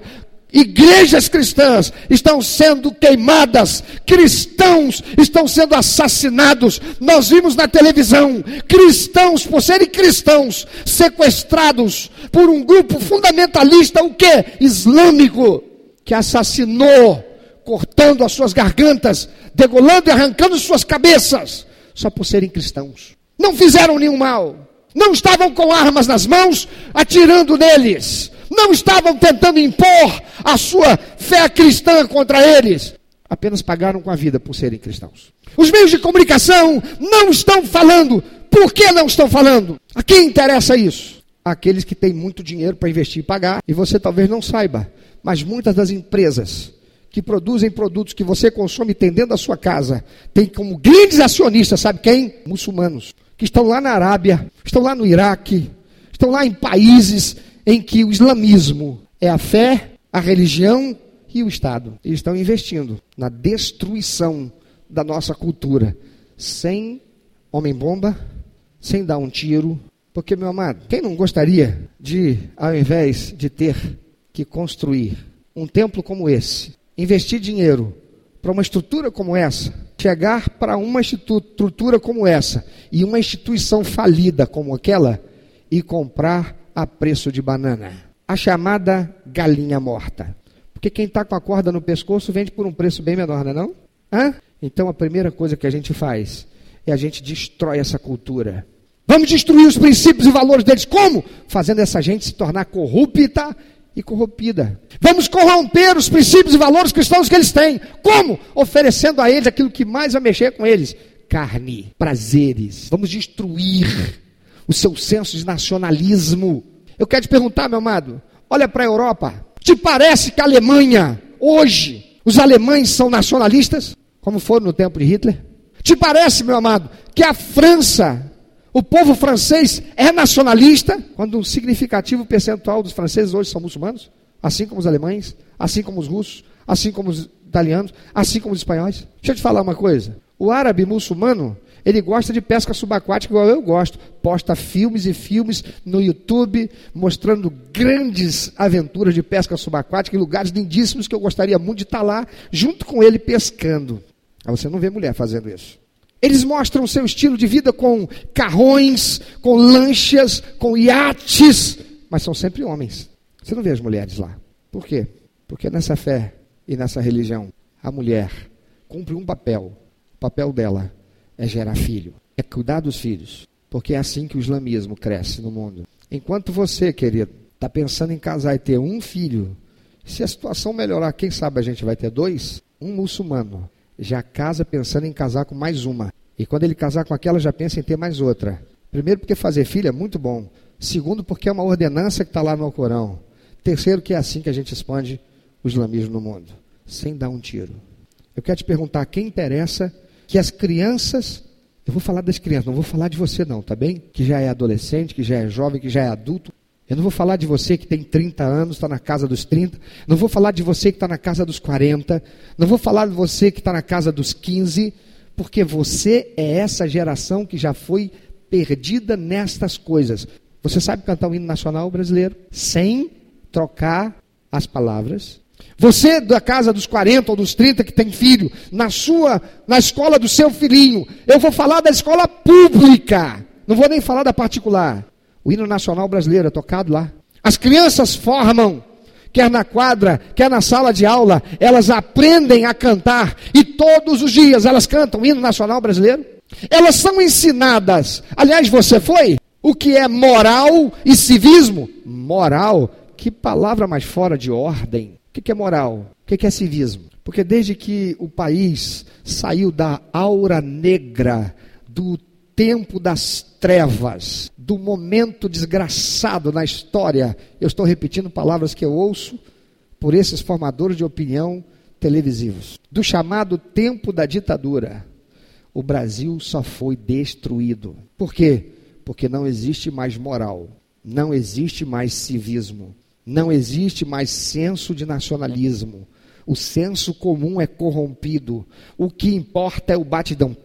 Igrejas cristãs estão sendo queimadas, cristãos estão sendo assassinados. Nós vimos na televisão cristãos, por serem cristãos, sequestrados por um grupo fundamentalista, o que? Islâmico, que assassinou, cortando as suas gargantas, degolando e arrancando suas cabeças, só por serem cristãos. Não fizeram nenhum mal, não estavam com armas nas mãos, atirando neles não estavam tentando impor a sua fé cristã contra eles, apenas pagaram com a vida por serem cristãos. Os meios de comunicação não estão falando. Por que não estão falando? A quem interessa isso? Aqueles que têm muito dinheiro para investir e pagar, e você talvez não saiba, mas muitas das empresas que produzem produtos que você consome tem dentro da sua casa, tem como grandes acionistas, sabe quem? Muçulmanos, que estão lá na Arábia, estão lá no Iraque, estão lá em países em que o islamismo é a fé, a religião e o Estado. Eles estão investindo na destruição da nossa cultura, sem homem-bomba, sem dar um tiro. Porque, meu amado, quem não gostaria de, ao invés de ter que construir um templo como esse, investir dinheiro para uma estrutura como essa, chegar para uma estrutura como essa e uma instituição falida como aquela e comprar a preço de banana. A chamada galinha morta. Porque quem está com a corda no pescoço vende por um preço bem menor, não é não? Hã? Então a primeira coisa que a gente faz é a gente destrói essa cultura. Vamos destruir os princípios e valores deles. Como? Fazendo essa gente se tornar corrupta e corrompida. Vamos corromper os princípios e valores cristãos que eles têm. Como? Oferecendo a eles aquilo que mais vai mexer com eles: carne, prazeres. Vamos destruir o seu senso de nacionalismo. Eu quero te perguntar, meu amado, olha para a Europa. Te parece que a Alemanha, hoje, os alemães são nacionalistas, como foram no tempo de Hitler? Te parece, meu amado, que a França, o povo francês é nacionalista, quando um significativo percentual dos franceses hoje são muçulmanos, assim como os alemães, assim como os russos, assim como os italianos, assim como os espanhóis? Deixa eu te falar uma coisa. O árabe muçulmano ele gosta de pesca subaquática igual eu gosto. Posta filmes e filmes no YouTube mostrando grandes aventuras de pesca subaquática em lugares lindíssimos que eu gostaria muito de estar lá junto com ele pescando. Mas você não vê mulher fazendo isso. Eles mostram seu estilo de vida com carrões, com lanchas, com iates, mas são sempre homens. Você não vê as mulheres lá. Por quê? Porque nessa fé e nessa religião, a mulher cumpre um papel. O papel dela é gerar filho, é cuidar dos filhos. Porque é assim que o islamismo cresce no mundo. Enquanto você, querido, está pensando em casar e ter um filho, se a situação melhorar, quem sabe a gente vai ter dois? Um muçulmano já casa pensando em casar com mais uma. E quando ele casar com aquela, já pensa em ter mais outra. Primeiro, porque fazer filho é muito bom. Segundo, porque é uma ordenança que está lá no Corão. Terceiro, que é assim que a gente expande o islamismo no mundo sem dar um tiro. Eu quero te perguntar: quem interessa que as crianças. Eu vou falar das crianças, não vou falar de você, não, tá bem? Que já é adolescente, que já é jovem, que já é adulto. Eu não vou falar de você que tem 30 anos, está na casa dos 30. Não vou falar de você que está na casa dos 40. Não vou falar de você que está na casa dos 15. Porque você é essa geração que já foi perdida nestas coisas. Você sabe cantar o hino nacional brasileiro sem trocar as palavras? Você da casa dos 40 ou dos 30 que tem filho, na sua, na escola do seu filhinho, eu vou falar da escola pública, não vou nem falar da particular. O hino nacional brasileiro é tocado lá. As crianças formam, quer na quadra, quer na sala de aula, elas aprendem a cantar e todos os dias elas cantam o hino nacional brasileiro. Elas são ensinadas. Aliás, você foi? O que é moral e civismo? Moral, que palavra mais fora de ordem. O que é moral? O que é civismo? Porque desde que o país saiu da aura negra, do tempo das trevas, do momento desgraçado na história, eu estou repetindo palavras que eu ouço por esses formadores de opinião televisivos, do chamado tempo da ditadura, o Brasil só foi destruído. Por quê? Porque não existe mais moral, não existe mais civismo, não existe mais senso de nacionalismo. O senso comum é corrompido. O que importa é o batidão.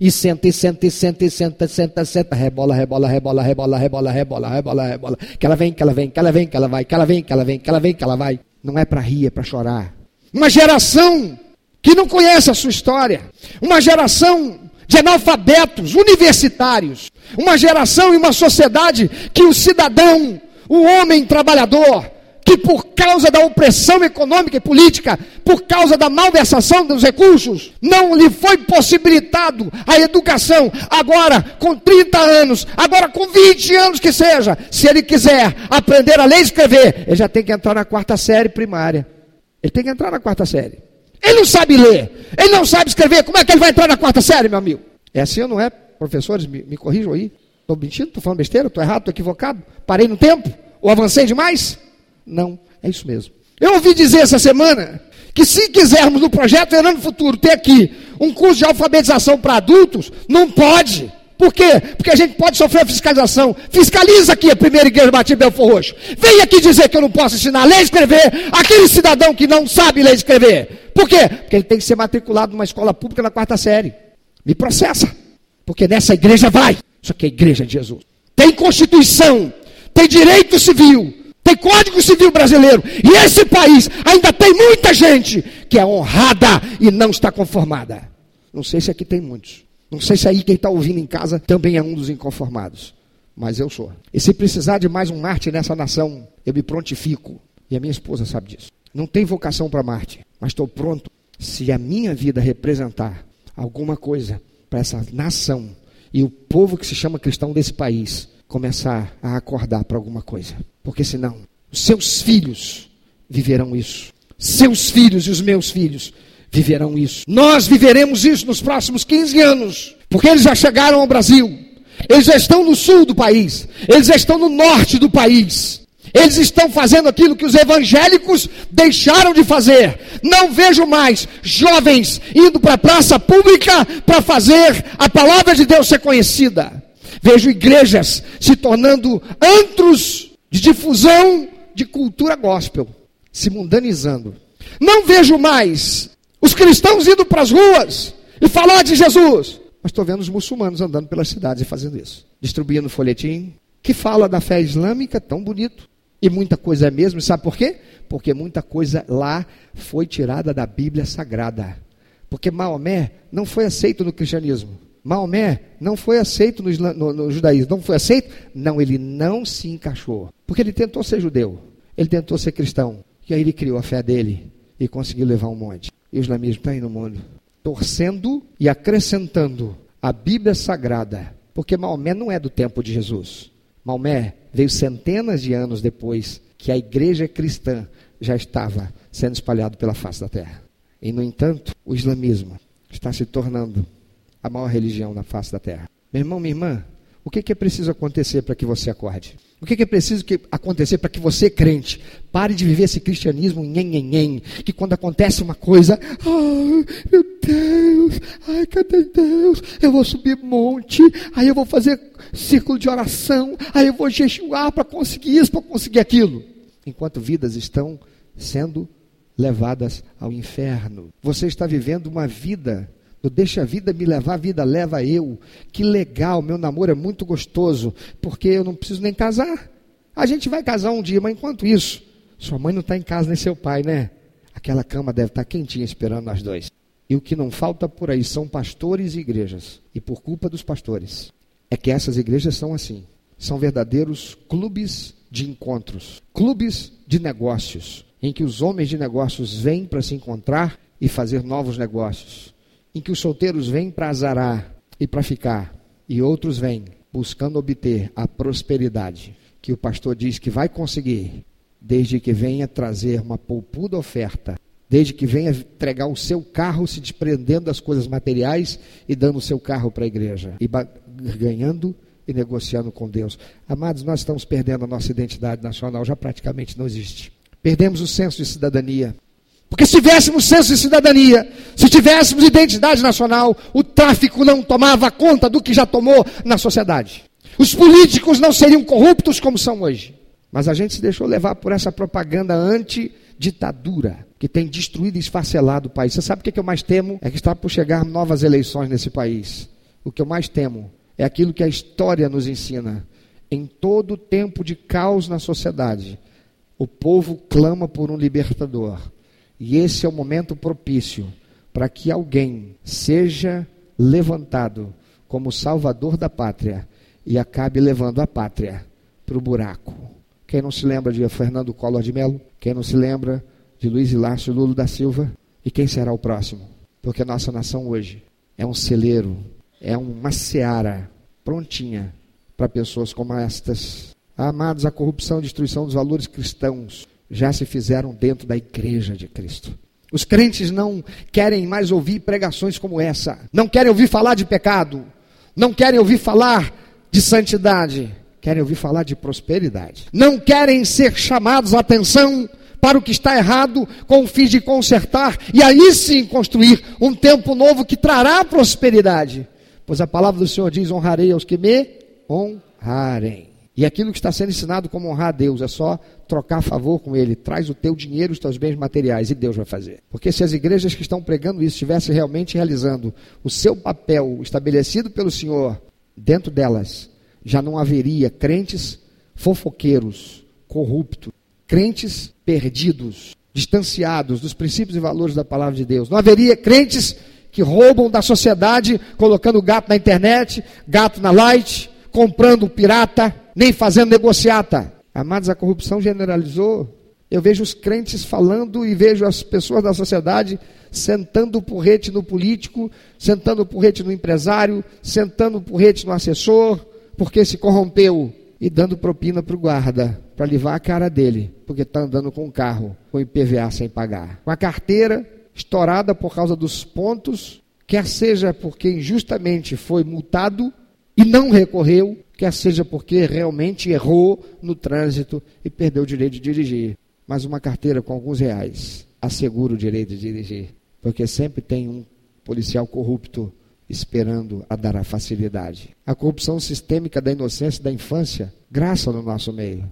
E senta, e senta, e senta, e senta, senta, senta. Rebola, rebola, rebola, rebola, rebola, rebola, rebola, rebola. Que ela vem, que ela vem, que ela vem, que ela vai, que ela vem, que ela vem, que ela vem, que ela vai. Não é para rir, é para chorar. Uma geração que não conhece a sua história. Uma geração de analfabetos universitários. Uma geração e uma sociedade que o cidadão, o homem trabalhador, que por causa da opressão econômica e política, por causa da malversação dos recursos, não lhe foi possibilitado a educação. Agora, com 30 anos, agora com 20 anos que seja, se ele quiser aprender a ler e escrever, ele já tem que entrar na quarta série primária. Ele tem que entrar na quarta série. Ele não sabe ler, ele não sabe escrever, como é que ele vai entrar na quarta série, meu amigo? É assim ou não é? Professores, me, me corrijam aí. Estou mentindo? Estou falando besteira? Estou errado? Estou equivocado? Parei no tempo? Ou avancei demais? Não, é isso mesmo. Eu ouvi dizer essa semana que se quisermos no projeto Verano Futuro ter aqui um curso de alfabetização para adultos, não pode. Por quê? Porque a gente pode sofrer fiscalização. Fiscaliza aqui a primeira igreja Batista Belfor Roxo. Vem aqui dizer que eu não posso ensinar a ler e escrever aquele cidadão que não sabe ler e escrever. Por quê? Porque ele tem que ser matriculado numa escola pública na quarta série. Me processa. Porque nessa igreja vai. Isso aqui é a igreja de Jesus. Tem constituição, tem direito civil, tem código civil brasileiro. E esse país ainda tem muita gente que é honrada e não está conformada. Não sei se aqui tem muitos. Não sei se aí quem está ouvindo em casa também é um dos inconformados. Mas eu sou. E se precisar de mais um Marte nessa nação, eu me prontifico. E a minha esposa sabe disso. Não tem vocação para Marte, mas estou pronto se a minha vida representar alguma coisa para essa nação e o povo que se chama cristão desse país começar a acordar para alguma coisa. Porque senão, os seus filhos viverão isso. Seus filhos e os meus filhos viverão isso. Nós viveremos isso nos próximos 15 anos, porque eles já chegaram ao Brasil. Eles já estão no sul do país, eles já estão no norte do país. Eles estão fazendo aquilo que os evangélicos deixaram de fazer. Não vejo mais jovens indo para a praça pública para fazer a palavra de Deus ser conhecida. Vejo igrejas se tornando antros de difusão de cultura gospel, se mundanizando. Não vejo mais os cristãos indo para as ruas e falar de Jesus. Mas estou vendo os muçulmanos andando pelas cidades e fazendo isso. Distribuindo folhetim que fala da fé islâmica, tão bonito. E muita coisa é mesmo, sabe por quê? Porque muita coisa lá foi tirada da Bíblia Sagrada. Porque Maomé não foi aceito no cristianismo. Maomé não foi aceito no, no, no, judaísmo. Não foi aceito? Não, ele não se encaixou. Porque ele tentou ser judeu. Ele tentou ser cristão. E aí ele criou a fé dele e conseguiu levar um monte. E o islamismo está aí no mundo. Torcendo e acrescentando a Bíblia Sagrada. Porque Maomé não é do tempo de Jesus. Maomé veio centenas de anos depois que a igreja cristã já estava sendo espalhada pela face da terra. E, no entanto, o islamismo está se tornando a maior religião na face da terra. Meu irmão, minha irmã, o que, é preciso acontecer para que você acorde? O que, é preciso que acontecer para que você, crente, pare de viver esse cristianismo nhen, que quando acontece uma coisa, ai, meu Deus, ai, cadê Deus? Eu vou subir monte, aí eu vou fazer círculo de oração, aí eu vou jejuar para conseguir isso, para conseguir aquilo. Enquanto vidas estão sendo levadas ao inferno. Você está vivendo uma vida deixa a vida me levar, a vida leva eu. Que legal, meu namoro é muito gostoso, porque eu não preciso nem casar. A gente vai casar um dia, mas enquanto isso, sua mãe não está em casa nem seu pai, né? Aquela cama deve estar tá quentinha esperando nós dois. E o que não falta por aí são pastores e igrejas. E por culpa dos pastores, é que essas igrejas são assim. São verdadeiros clubes de encontros, clubes de negócios, em que os homens de negócios vêm para se encontrar e fazer novos negócios em que os solteiros vêm para azarar e para ficar, e outros vêm buscando obter a prosperidade que o pastor diz que vai conseguir, desde que venha trazer uma poupuda oferta, desde que venha entregar o seu carro se desprendendo das coisas materiais e dando o seu carro para a igreja, e ganhando e negociando com Deus. Amados, nós estamos perdendo a nossa identidade nacional, já praticamente não existe. Perdemos o senso de cidadania. Porque se tivéssemos senso de cidadania, se tivéssemos identidade nacional, o tráfico não tomava conta do que já tomou na sociedade. Os políticos não seriam corruptos como são hoje. Mas a gente se deixou levar por essa propaganda anti-ditadura que tem destruído e esfacelado o país. Você sabe o que eu mais temo? É que está por chegar novas eleições nesse país. O que eu mais temo é aquilo que a história nos ensina. Em todo tempo de caos na sociedade, o povo clama por um libertador. E esse é o momento propício para que alguém seja levantado como salvador da pátria e acabe levando a pátria para o buraco. Quem não se lembra de Fernando Collor de Mello? Quem não se lembra de Luiz Inácio Lula da Silva? E quem será o próximo? Porque a nossa nação hoje é um celeiro, é uma seara prontinha para pessoas como estas. Amados, a corrupção e destruição dos valores cristãos já se fizeram dentro da igreja de Cristo. Os crentes não querem mais ouvir pregações como essa, não querem ouvir falar de pecado, não querem ouvir falar de santidade, querem ouvir falar de prosperidade. Não querem ser chamados a atenção para o que está errado com o fim de consertar e aí sim construir um tempo novo que trará prosperidade. Pois a palavra do Senhor diz: honrarei aos que me honrarem. E aquilo que está sendo ensinado como honrar a Deus é só trocar favor com Ele. Traz o teu dinheiro, os teus bens materiais, e Deus vai fazer. Porque se as igrejas que estão pregando isso estivessem realmente realizando o seu papel estabelecido pelo Senhor dentro delas, já não haveria crentes fofoqueiros, corruptos, crentes perdidos, distanciados dos princípios e valores da palavra de Deus. Não haveria crentes que roubam da sociedade, colocando gato na internet, gato na light, comprando pirata, nem fazendo negociata. Amados, a corrupção generalizou. Eu vejo os crentes falando e vejo as pessoas da sociedade sentando o porrete no político, sentando o porrete no empresário, sentando o porrete no assessor, porque se corrompeu e dando propina para o guarda, para levar a cara dele, porque está andando com o carro, com IPVA sem pagar. Com a carteira estourada por causa dos pontos, quer seja porque injustamente foi multado e não recorreu, quer seja porque realmente errou no trânsito e perdeu o direito de dirigir. Mas uma carteira com alguns reais assegura o direito de dirigir, porque sempre tem um policial corrupto esperando a dar a facilidade. A corrupção sistêmica da inocência da infância graça no nosso meio.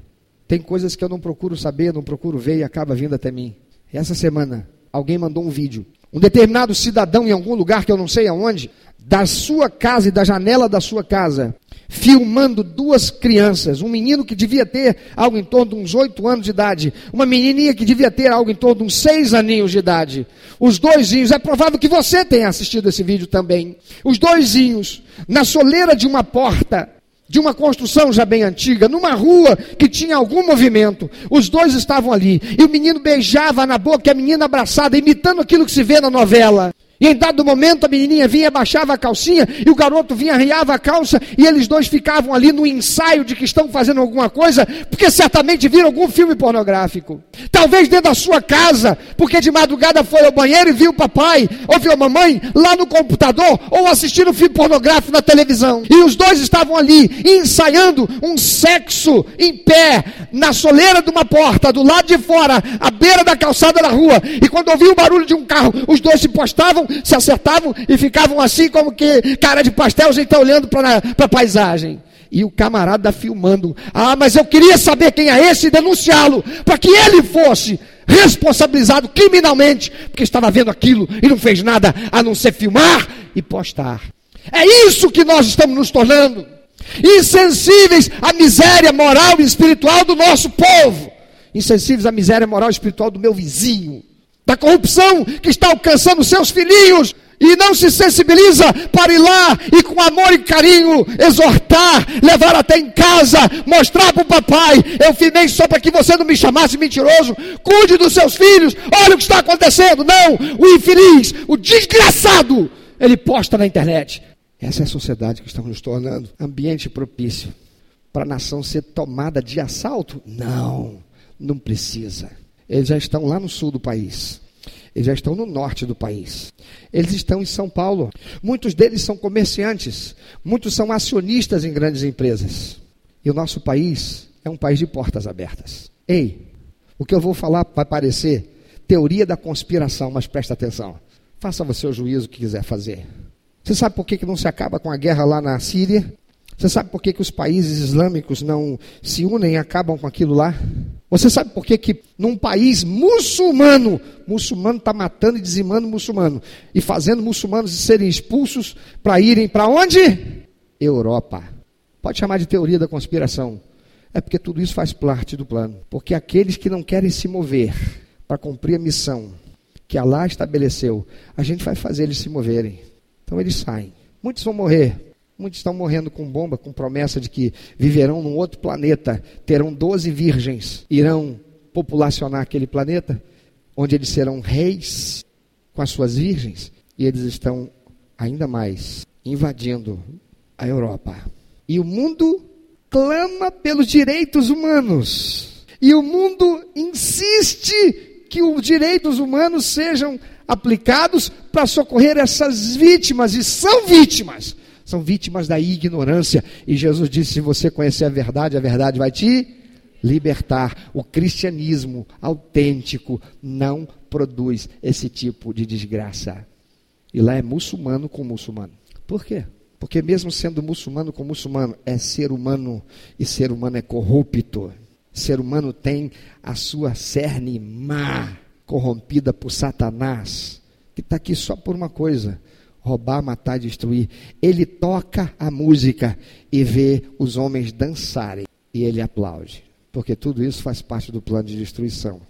Tem coisas que eu não procuro saber, não procuro ver e acaba vindo até mim. Essa semana, alguém mandou um vídeo um determinado cidadão em algum lugar que eu não sei aonde, da sua casa e da janela da sua casa, filmando duas crianças, um menino que devia ter algo em torno de uns oito anos de idade, uma menininha que devia ter algo em torno de uns seis aninhos de idade. Os doisinhos, é provável que você tenha assistido esse vídeo também. Os doisinhos, na soleira de uma porta, de uma construção já bem antiga, numa rua que tinha algum movimento. Os dois estavam ali. E o menino beijava na boca a menina abraçada, imitando aquilo que se vê na novela. E em dado momento a menininha vinha, baixava a calcinha e o garoto vinha, arriava a calça e eles dois ficavam ali no ensaio de que estão fazendo alguma coisa, porque certamente viram algum filme pornográfico. Talvez dentro da sua casa, porque de madrugada foi ao banheiro e viu o papai ou viu a mamãe lá no computador ou assistindo filme pornográfico na televisão. E os dois estavam ali ensaiando um sexo em pé na soleira de uma porta, do lado de fora, à beira da calçada da rua. E quando ouviam o barulho de um carro, os dois se postavam se acertavam e ficavam assim como que cara de pastel, a gente está olhando para a paisagem. E o camarada filmando. Ah, mas eu queria saber quem é esse e denunciá-lo, para que ele fosse responsabilizado criminalmente, porque estava vendo aquilo e não fez nada a não ser filmar e postar. É isso que nós estamos nos tornando. Insensíveis à miséria moral e espiritual do nosso povo. Insensíveis à miséria moral e espiritual do meu vizinho da corrupção que está alcançando seus filhinhos e não se sensibiliza para ir lá e com amor e carinho exortar, levar até em casa, mostrar para o papai: eu filmei só para que você não me chamasse mentiroso, cuide dos seus filhos, olha o que está acontecendo. Não, o infeliz, o desgraçado, ele posta na internet. Essa é a sociedade que estamos nos tornando ambiente propício para a nação ser tomada de assalto? Não, não precisa. Eles já estão lá no sul do país. Eles já estão no norte do país. Eles estão em São Paulo. Muitos deles são comerciantes. Muitos são acionistas em grandes empresas. E o nosso país é um país de portas abertas. Ei, o que eu vou falar vai parecer teoria da conspiração, mas presta atenção. Faça você o juízo que quiser fazer. Você sabe por que, que não se acaba com a guerra lá na Síria? Você sabe por que, que os países islâmicos não se unem e acabam com aquilo lá? Você sabe por que, que num país muçulmano, muçulmano está matando e dizimando muçulmano e fazendo muçulmanos serem expulsos para irem para onde? Europa. Pode chamar de teoria da conspiração. É porque tudo isso faz parte do plano. Porque aqueles que não querem se mover para cumprir a missão que Allah estabeleceu, a gente vai fazer eles se moverem. Então eles saem. Muitos vão morrer, Muitos estão morrendo com bomba, com promessa de que viverão num outro planeta, terão 12 virgens, irão populacionar aquele planeta, onde eles serão reis com as suas virgens, e eles estão ainda mais invadindo a Europa. E o mundo clama pelos direitos humanos. E o mundo insiste que os direitos humanos sejam aplicados para socorrer essas vítimas, e são vítimas são vítimas da ignorância. E Jesus disse: se você conhecer a verdade, a verdade vai te libertar. O cristianismo autêntico não produz esse tipo de desgraça. E lá é muçulmano com muçulmano. Por quê? Porque mesmo sendo muçulmano com muçulmano, é ser humano e ser humano é corrupto. Ser humano tem a sua cerne má, corrompida por Satanás, que está aqui só por uma coisa: roubar, matar destruir. Ele toca a música e vê os homens dançarem e ele aplaude. Porque tudo isso faz parte do plano de destruição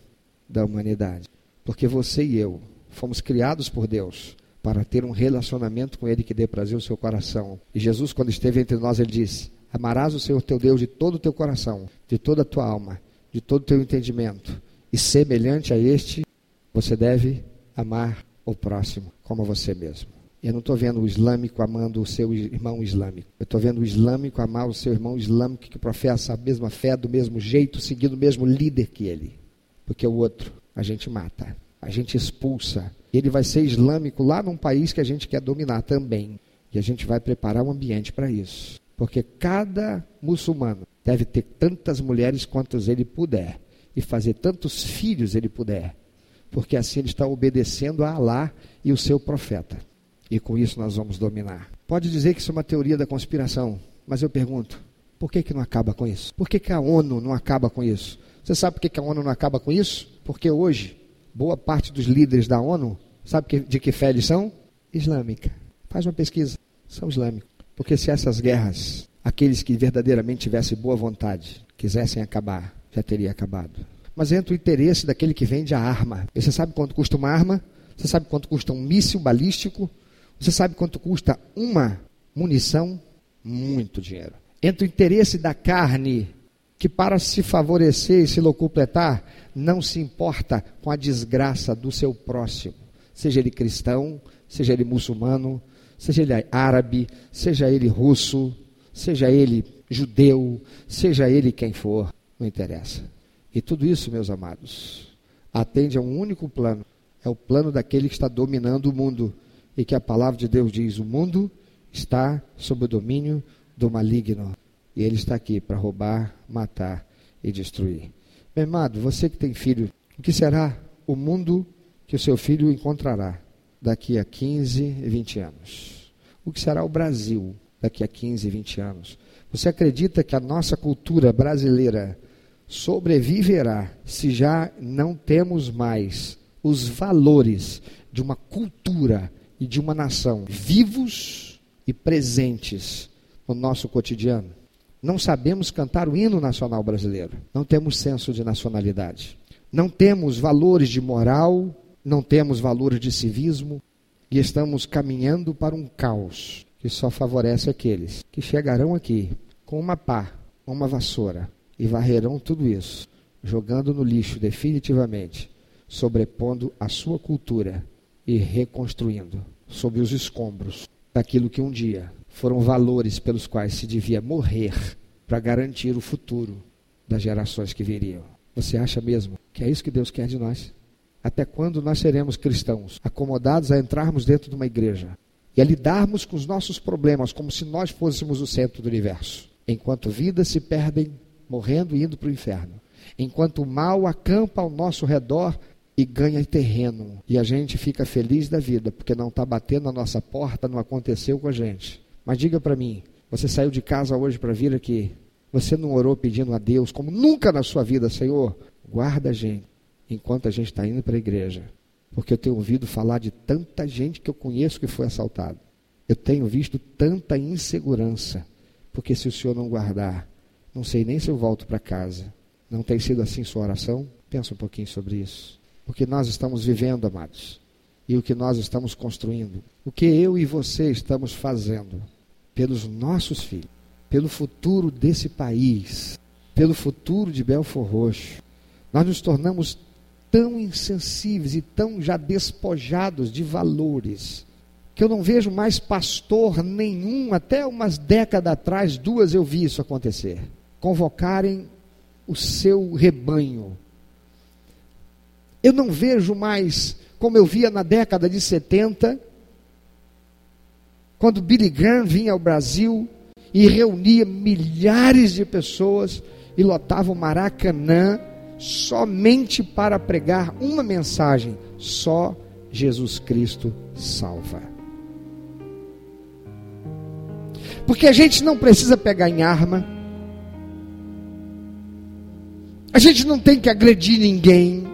da humanidade. Porque você e eu fomos criados por Deus para ter um relacionamento com Ele que dê prazer ao seu coração. E Jesus, quando esteve entre nós, ele disse: Amarás o Senhor teu Deus de todo o teu coração, de toda a tua alma, de todo o teu entendimento. E semelhante a este, você deve amar o próximo como a você mesmo. Eu não estou vendo o islâmico amando o seu irmão islâmico. Eu estou vendo o islâmico amar o seu irmão islâmico que professa a mesma fé, do mesmo jeito, seguindo o mesmo líder que ele. Porque o outro a gente mata, a gente expulsa. Ele vai ser islâmico lá num país que a gente quer dominar também. E a gente vai preparar um ambiente para isso. Porque cada muçulmano deve ter tantas mulheres quantas ele puder. E fazer tantos filhos ele puder. Porque assim ele está obedecendo a Alá e o seu profeta. E com isso nós vamos dominar. Pode dizer que isso é uma teoria da conspiração, mas eu pergunto: por que, que não acaba com isso? Por que, que a ONU não acaba com isso? Você sabe por que, que a ONU não acaba com isso? Porque hoje, boa parte dos líderes da ONU Sabe de que fé eles são? Islâmica. Faz uma pesquisa. São islâmicos. Porque se essas guerras, aqueles que verdadeiramente tivessem boa vontade, quisessem acabar, já teria acabado. Mas entra o interesse daquele que vende a arma. E você sabe quanto custa uma arma? Você sabe quanto custa um míssil balístico? Você sabe quanto custa uma munição? Muito dinheiro. Entra o interesse da carne, que para se favorecer e se locupletar, não se importa com a desgraça do seu próximo, seja ele cristão, seja ele muçulmano, seja ele árabe, seja ele russo, seja ele judeu, seja ele quem for, não interessa. E tudo isso, meus amados, atende a um único plano: é o plano daquele que está dominando o mundo. E que a palavra de Deus diz: o mundo está sob o domínio do maligno. E ele está aqui para roubar, matar e destruir. Meu amado, você que tem filho, o que será o mundo que o seu filho encontrará daqui a 15, 20 anos? O que será o Brasil daqui a 15, 20 anos? Você acredita que a nossa cultura brasileira sobreviverá se já não temos mais os valores de uma cultura e de uma nação vivos e presentes no nosso cotidiano? Não sabemos cantar o hino nacional brasileiro, não temos senso de nacionalidade, não temos valores de moral, não temos valores de civismo. E estamos caminhando para um caos que só favorece aqueles que chegarão aqui com uma pá, uma vassoura e varrerão tudo isso, jogando no lixo definitivamente, sobrepondo a sua cultura e reconstruindo sob os escombros daquilo que um dia foram valores pelos quais se devia morrer para garantir o futuro das gerações que viriam. Você acha mesmo que é isso que Deus quer de nós? Até quando nós seremos cristãos, acomodados a entrarmos dentro de uma igreja e a lidarmos com os nossos problemas como se nós fôssemos o centro do universo, enquanto vidas se perdem morrendo e indo para o inferno. Enquanto o mal acampa ao nosso redor e ganha terreno. E a gente fica feliz da vida, porque não está batendo na nossa porta, não aconteceu com a gente. Mas diga para mim, você saiu de casa hoje para vir aqui, você não orou pedindo a Deus, como nunca na sua vida, Senhor, guarda a gente, enquanto a gente está indo para a igreja. Porque eu tenho ouvido falar de tanta gente que eu conheço que foi assaltado. Eu tenho visto tanta insegurança. Porque se o Senhor não guardar, não sei nem se eu volto para casa. Não tem sido assim sua oração? Pensa um pouquinho sobre isso. O que nós estamos vivendo, amados, e o que nós estamos construindo. O que eu e você estamos fazendo pelos nossos filhos, pelo futuro desse país, pelo futuro de Belfor Roxo. Nós nos tornamos tão insensíveis e tão já despojados de valores que eu não vejo mais pastor nenhum, até umas décadas atrás, duas eu vi isso acontecer convocarem o seu rebanho. Eu não vejo mais como eu via na década de 70, quando Billy Graham vinha ao Brasil e reunia milhares de pessoas e lotava o Maracanã somente para pregar uma mensagem: só Jesus Cristo salva. Porque a gente não precisa pegar em arma, A gente não tem que agredir ninguém.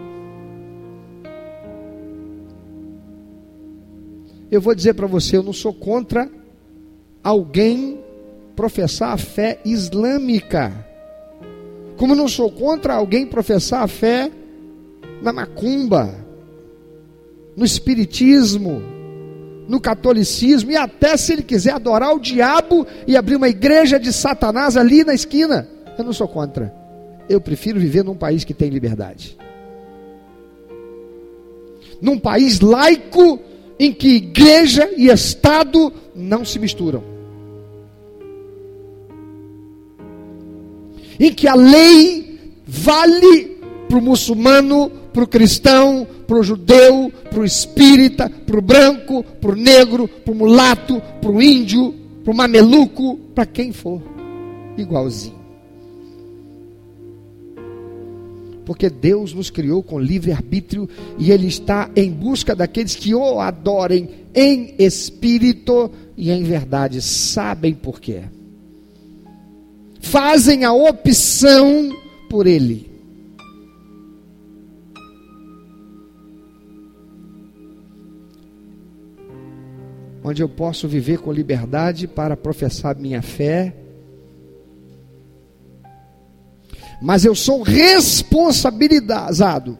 Eu vou dizer para você, eu não sou contra alguém professar a fé islâmica. Como não sou contra alguém professar a fé na macumba, no espiritismo, no catolicismo e até se ele quiser adorar o diabo e abrir uma igreja de Satanás ali na esquina. Eu não sou contra. Eu prefiro viver num país que tem liberdade. Num país laico em que igreja e Estado não se misturam. Em que a lei vale para o muçulmano, para o cristão, para o judeu, para o espírita, para o branco, para o negro, para o mulato, para o índio, para o mameluco, para quem for. Igualzinho. Porque Deus nos criou com livre-arbítrio e Ele está em busca daqueles que o adorem em espírito e em verdade. Sabem por quê? Fazem a opção por Ele. onde eu posso viver com liberdade para professar minha fé. Mas eu sou responsabilizado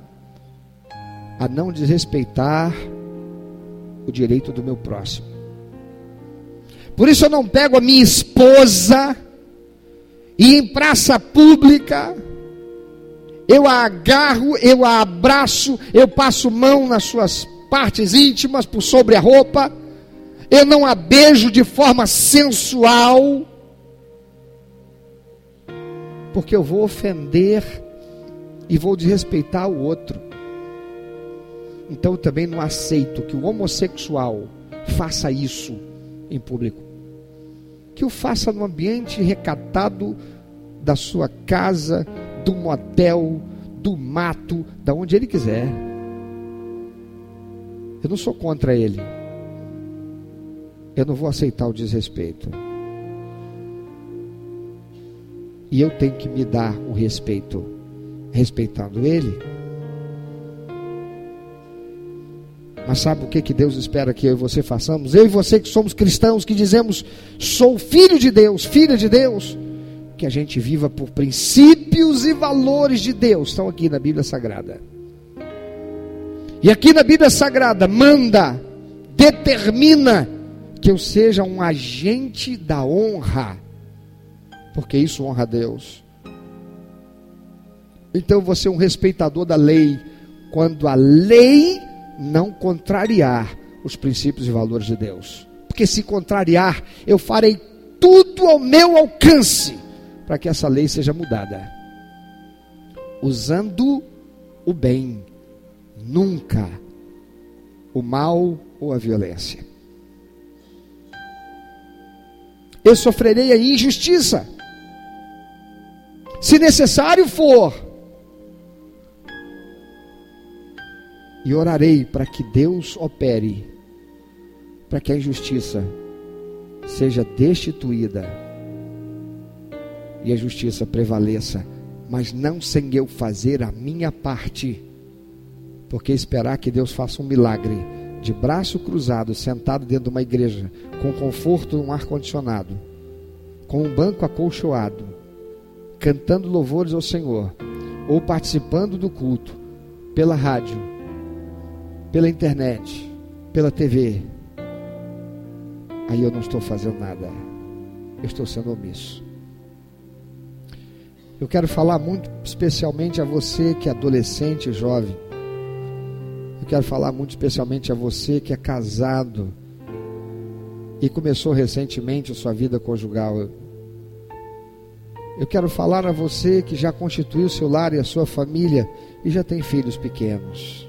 a não desrespeitar o direito do meu próximo. Por isso eu não pego a minha esposa e em praça pública eu a agarro, eu a abraço, eu passo mão nas suas partes íntimas por sobre a roupa, eu não a beijo de forma sensual, porque eu vou ofender e vou desrespeitar o outro. Então eu também não aceito que o homossexual faça isso em público. Que o faça no ambiente recatado da sua casa, do motel, do mato, da onde ele quiser. Eu não sou contra ele. Eu não vou aceitar o desrespeito. E eu tenho que me dar o respeito, respeitando ele. Mas sabe o que, que Deus espera que eu e você façamos? Eu e você que somos cristãos, que dizemos, sou filho de Deus, filha de Deus que a gente viva por princípios e valores de Deus, estão aqui na Bíblia Sagrada. E aqui na Bíblia Sagrada manda, determina que eu seja um agente da honra, porque isso honra a Deus. Então você é um respeitador da lei, quando a lei não contrariar os princípios e valores de Deus. Porque se contrariar, eu farei tudo ao meu alcance para que essa lei seja mudada. Usando o bem, nunca o mal ou a violência. Eu sofrerei a injustiça. Se necessário for, e orarei para que Deus opere, para que a injustiça seja destituída e a justiça prevaleça, mas não sem eu fazer a minha parte. Porque esperar que Deus faça um milagre de braço cruzado, sentado dentro de uma igreja, com conforto um ar-condicionado, com um banco acolchoado, cantando louvores ao Senhor, ou participando do culto pela rádio, pela internet, pela TV, aí eu não estou fazendo nada, eu estou sendo omisso. Eu quero falar muito especialmente a você que é adolescente jovem. Eu quero falar muito especialmente a você que é casado e começou recentemente a sua vida conjugal. Eu quero falar a você que já constituiu seu lar e a sua família e já tem filhos pequenos.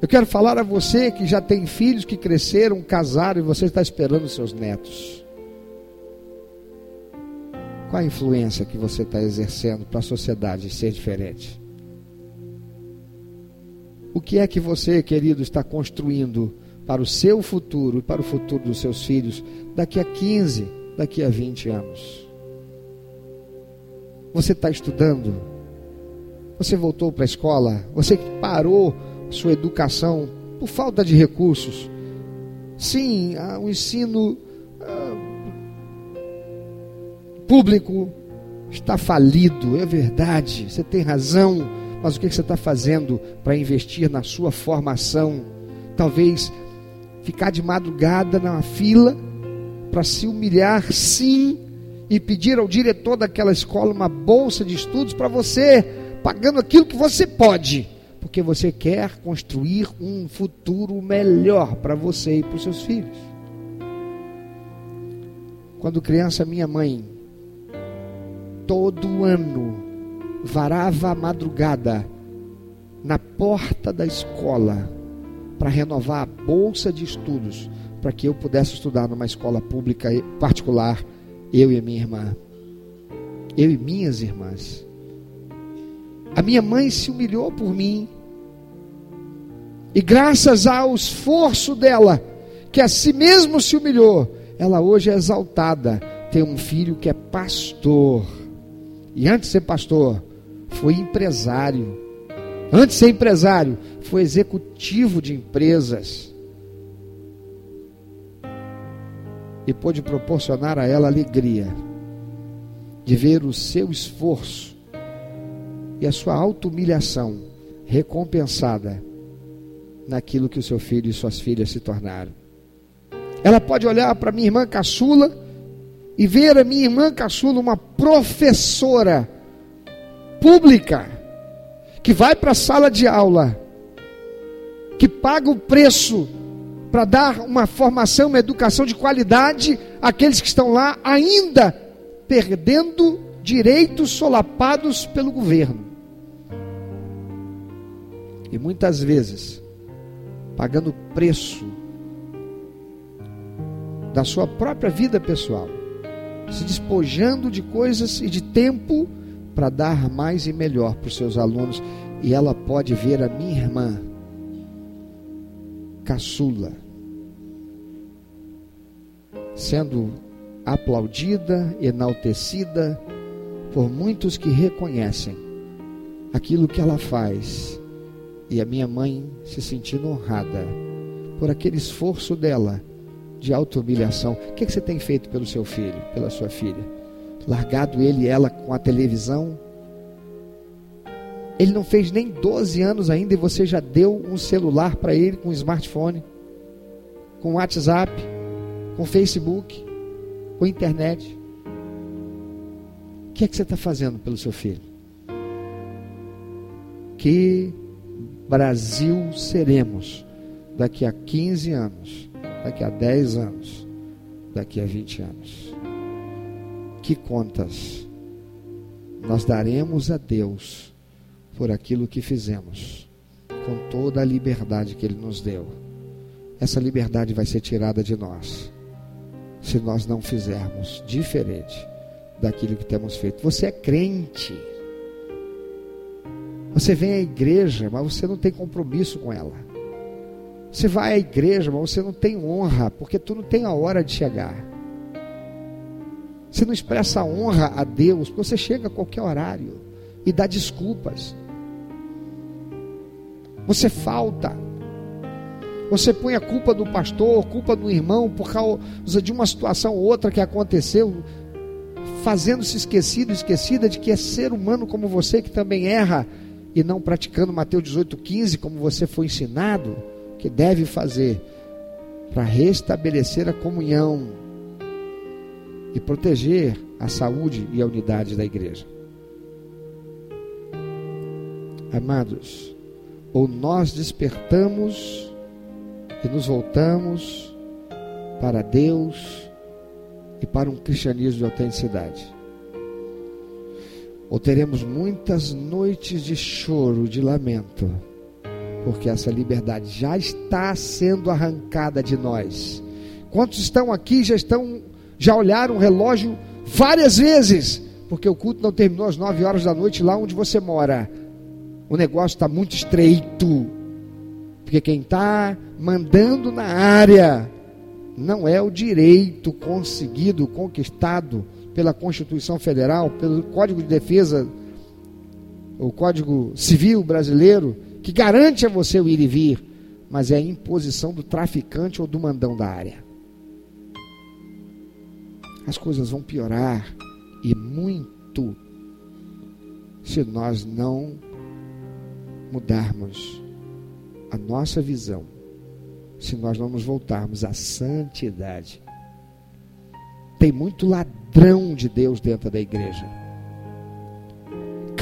Eu quero falar a você que já tem filhos que cresceram, casaram e você está esperando seus netos. Qual a influência que você está exercendo para a sociedade ser diferente? O que é que você, querido, está construindo para o seu futuro e para o futuro dos seus filhos daqui a 15, daqui a 20 anos? Você está estudando? Você voltou para a escola? Você parou sua educação por falta de recursos? Sim, o ensino público está falido, é verdade, você tem razão, mas o que você está fazendo para investir na sua formação? Talvez ficar de madrugada na fila para se humilhar, sim, e pedir ao diretor daquela escola uma bolsa de estudos para você, pagando aquilo que você pode, porque você quer construir um futuro melhor para você e para os seus filhos. Quando criança, minha mãe todo ano varava a madrugada na porta da escola para renovar a bolsa de estudos para que eu pudesse estudar numa escola pública particular, eu e minha irmã. Eu e minhas irmãs. A minha mãe se humilhou por mim. E graças ao esforço dela, que a si mesmo se humilhou, ela hoje é exaltada. Tem um filho que é pastor e antes de ser pastor, foi empresário. Antes de ser empresário, foi executivo de empresas. E pôde proporcionar a ela alegria de ver o seu esforço e a sua auto-humilhação recompensada naquilo que o seu filho e suas filhas se tornaram. Ela pode olhar para minha irmã caçula e ver a minha irmã caçula uma professora pública que vai para a sala de aula, que paga o preço para dar uma formação, uma educação de qualidade àqueles que estão lá ainda perdendo direitos solapados pelo governo. E muitas vezes pagando preço da sua própria vida pessoal, se despojando de coisas e de tempo para dar mais e melhor para os seus alunos, e ela pode ver a minha irmã caçula sendo aplaudida, enaltecida por muitos que reconhecem aquilo que ela faz, e a minha mãe se sentindo honrada por aquele esforço dela de auto-humilhação. O que, que você tem feito pelo seu filho, pela sua filha? Largado ele e ela com a televisão? Ele não fez nem 12 anos ainda e você já deu um celular para ele com um smartphone, com WhatsApp, com Facebook, com internet. O que é que você está fazendo pelo seu filho? Que Brasil seremos daqui a 15 anos? daqui a 10 anos, daqui a 20 anos. Que contas nós daremos a Deus por aquilo que fizemos, com toda a liberdade que Ele nos deu? Essa liberdade vai ser tirada de nós, se nós não fizermos diferente daquilo que temos feito. Você é crente. Você vem à igreja, mas você não tem compromisso com ela. Você vai à igreja, mas você não tem honra, porque tu não tem a hora de chegar. Você não expressa honra a Deus, porque você chega a qualquer horário e dá desculpas. Você falta. Você põe a culpa do pastor, culpa do irmão por causa de uma situação ou outra que aconteceu, fazendo-se esquecido, esquecida de que é ser humano como você que também erra e não praticando Mateus 18:15 como você foi ensinado que deve fazer para restabelecer a comunhão e proteger a saúde e a unidade da igreja. Amados, ou nós despertamos e nos voltamos para Deus e para um cristianismo de autenticidade. Ou teremos muitas noites de choro, de lamento porque essa liberdade já está sendo arrancada de nós. Quantos estão aqui já estão já olharam o relógio várias vezes, porque o culto não terminou às nove horas da noite lá onde você mora. O negócio está muito estreito, porque quem está mandando na área não é o direito conseguido, conquistado pela Constituição Federal, pelo Código de Defesa, o Código Civil brasileiro que garante a você o ir e vir, mas é a imposição do traficante ou do mandão da área. As coisas vão piorar e muito se nós não mudarmos a nossa visão, se nós não nos voltarmos à santidade. Tem muito ladrão de Deus dentro da igreja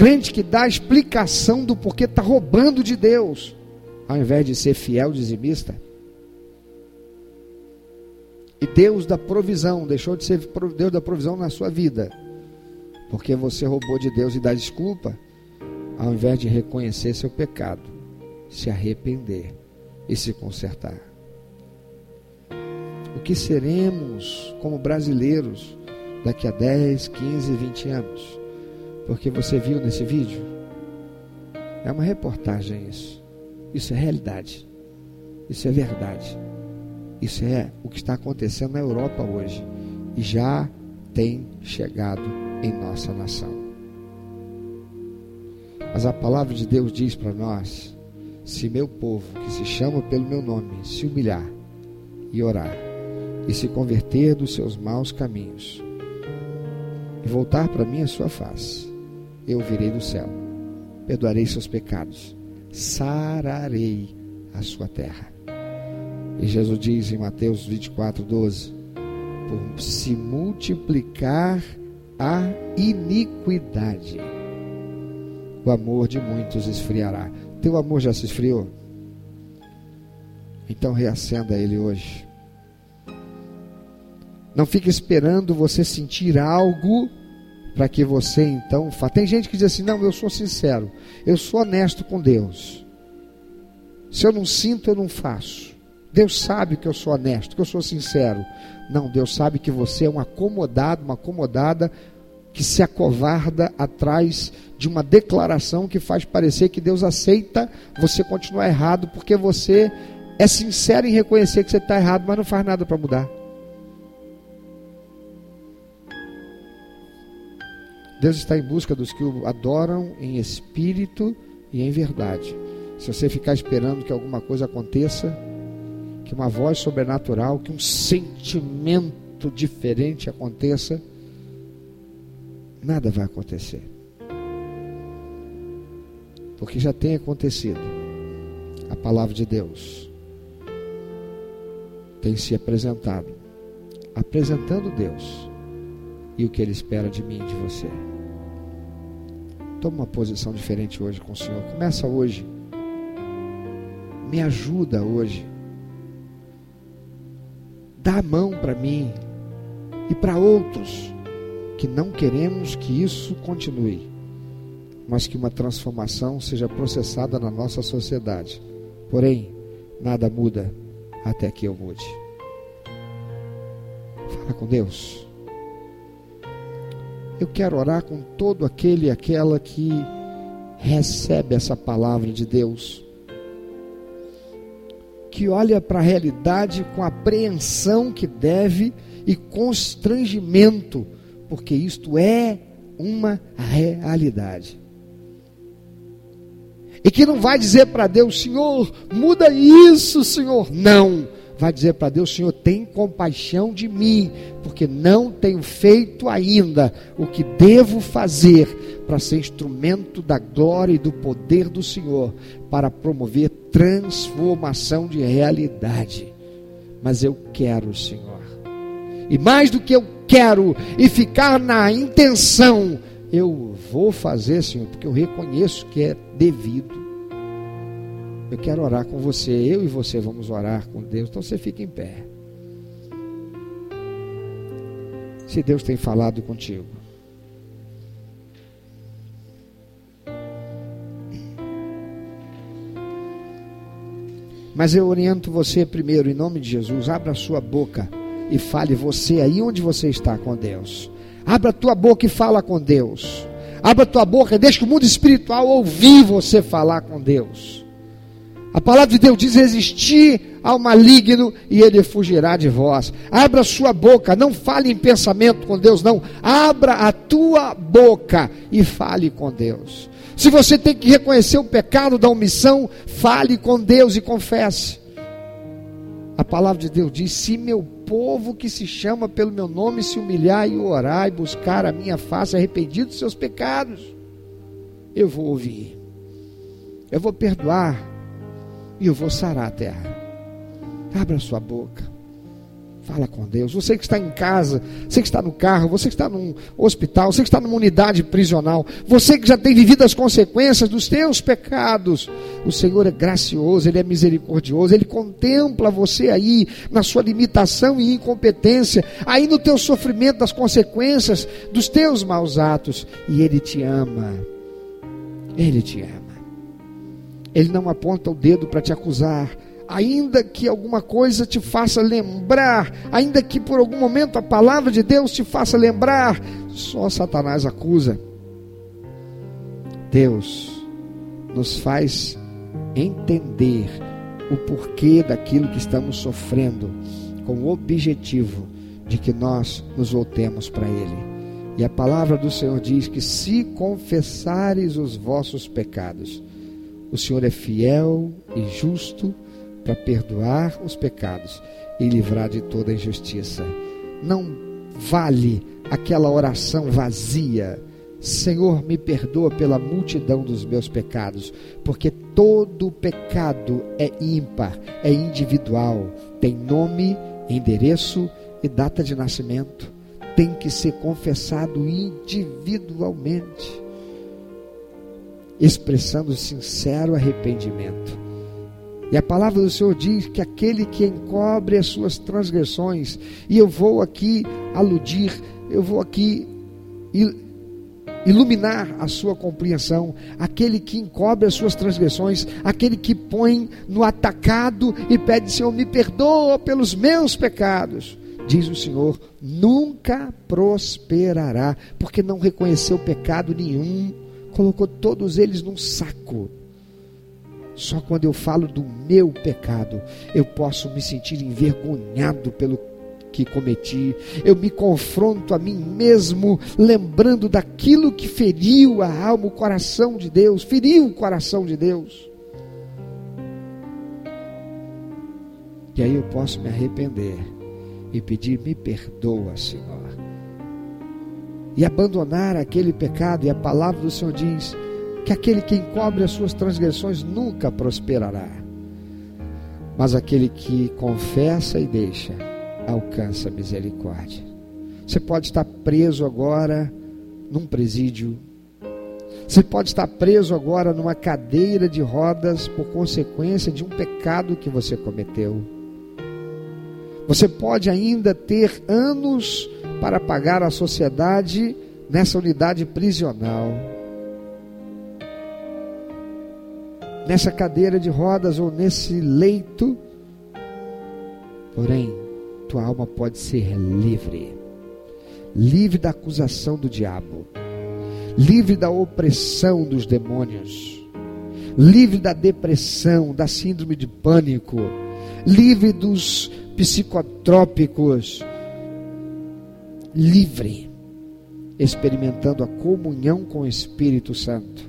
crente que dá a explicação do porquê está roubando de Deus, ao invés de ser fiel dizimista. E Deus da provisão, deixou de ser Deus da provisão na sua vida, porque você roubou de Deus e dá desculpa, ao invés de reconhecer seu pecado, se arrepender e se consertar. O que seremos como brasileiros daqui a 10, 15, 20 anos? Porque você viu nesse vídeo? É uma reportagem isso. Isso é realidade. Isso é verdade. Isso é o que está acontecendo na Europa hoje. E já tem chegado em nossa nação. Mas a palavra de Deus diz para nós: se meu povo, que se chama pelo meu nome, se humilhar e orar e se converter dos seus maus caminhos e voltar para mim a sua face, eu virei do céu, perdoarei seus pecados, sararei a sua terra. E Jesus diz em Mateus 24, 12: Por se multiplicar a iniquidade, o amor de muitos esfriará. Teu amor já se esfriou? Então reacenda ele hoje. Não fique esperando você sentir algo para que você então faça. Tem gente que diz assim: não, eu sou sincero, eu sou honesto com Deus. Se eu não sinto, eu não faço. Deus sabe que eu sou honesto, que eu sou sincero. Não, Deus sabe que você é um acomodado, uma acomodada que se acovarda atrás de uma declaração que faz parecer que Deus aceita você continuar errado, porque você é sincero em reconhecer que você está errado, mas não faz nada para mudar. Deus está em busca dos que o adoram em espírito e em verdade. Se você ficar esperando que alguma coisa aconteça, que uma voz sobrenatural, que um sentimento diferente aconteça, nada vai acontecer. Porque já tem acontecido. A palavra de Deus tem se apresentado, apresentando Deus e o que Ele espera de mim e de você. Toma uma posição diferente hoje com o Senhor. Começa hoje. Me ajuda hoje. Dá a mão para mim e para outros que não queremos que isso continue, mas que uma transformação seja processada na nossa sociedade. Porém, nada muda até que eu mude. Fala com Deus. Eu quero orar com todo aquele e aquela que recebe essa palavra de Deus, que olha para a realidade com apreensão que deve e constrangimento, porque isto é uma realidade. E que não vai dizer para Deus, Senhor, muda isso, Senhor. Não vai dizer para Deus: Senhor, tem compaixão de mim, porque não tenho feito ainda o que devo fazer para ser instrumento da glória e do poder do Senhor, para promover transformação de realidade. Mas eu quero, Senhor, e mais do que eu quero, e ficar na intenção, eu vou fazer, Senhor, porque eu reconheço que é devido. Eu quero orar com você, eu e você vamos orar com Deus. Então você fica em pé. Se Deus tem falado contigo. Mas eu oriento você primeiro, em nome de Jesus, abra sua boca e fale você aí onde você está com Deus. Abra a tua boca e fala com Deus. Abra a tua boca e deixa que o mundo espiritual ouvir você falar com Deus. A palavra de Deus diz: resistir ao maligno e ele fugirá de vós. Abra sua boca, não fale em pensamento com Deus, não. Abra a tua boca e fale com Deus. Se você tem que reconhecer o pecado da omissão, fale com Deus e confesse. A palavra de Deus diz: se meu povo que se chama pelo meu nome se humilhar e orar e buscar a minha face, arrependido dos seus pecados, eu vou ouvir, eu vou perdoar e eu vou sarar a terra. Abra sua boca. Fala com Deus. Você que está em casa, você que está no carro, você que está num hospital, você que está numa unidade prisional, você que já tem vivido as consequências dos teus pecados. O Senhor é gracioso, Ele é misericordioso, Ele contempla você aí na sua limitação e incompetência, aí no teu sofrimento das consequências dos teus maus atos, e Ele te ama. Ele te ama. Ele não aponta o dedo para te acusar, ainda que alguma coisa te faça lembrar, ainda que por algum momento a palavra de Deus te faça lembrar, só Satanás acusa. Deus nos faz entender o porquê daquilo que estamos sofrendo, com o objetivo de que nós nos voltemos para Ele. E a palavra do Senhor diz que se confessares os vossos pecados, o Senhor é fiel e justo para perdoar os pecados e livrar de toda injustiça. Não vale aquela oração vazia. Senhor, me perdoa pela multidão dos meus pecados, porque todo pecado é ímpar, é individual, tem nome, endereço e data de nascimento. Tem que ser confessado individualmente, expressando sincero arrependimento. E a palavra do Senhor diz que aquele que encobre as suas transgressões, e eu vou aqui aludir, eu vou aqui iluminar a sua compreensão, aquele que encobre as suas transgressões, aquele que põe no atacado e pede, Senhor, me perdoa pelos meus pecados. Diz o Senhor, nunca prosperará, porque não reconheceu pecado nenhum, colocou todos eles num saco só quando eu falo do meu pecado, eu posso me sentir envergonhado pelo que cometi. Eu me confronto a mim mesmo, lembrando daquilo que feriu a alma, o coração de Deus, feriu o coração de Deus. E aí eu posso me arrepender e pedir: me perdoa, Senhor. E abandonar aquele pecado, e a palavra do Senhor diz: que aquele que encobre as suas transgressões nunca prosperará, mas aquele que confessa e deixa alcança misericórdia. Você pode estar preso agora num presídio, você pode estar preso agora numa cadeira de rodas por consequência de um pecado que você cometeu. Você pode ainda ter anos para pagar a sociedade nessa unidade prisional. Nessa cadeira de rodas ou nesse leito. Porém, tua alma pode ser livre. Livre da acusação do diabo, livre da opressão dos demônios, livre da depressão, da síndrome de pânico, livre dos psicotrópicos, livre, experimentando a comunhão com o Espírito Santo.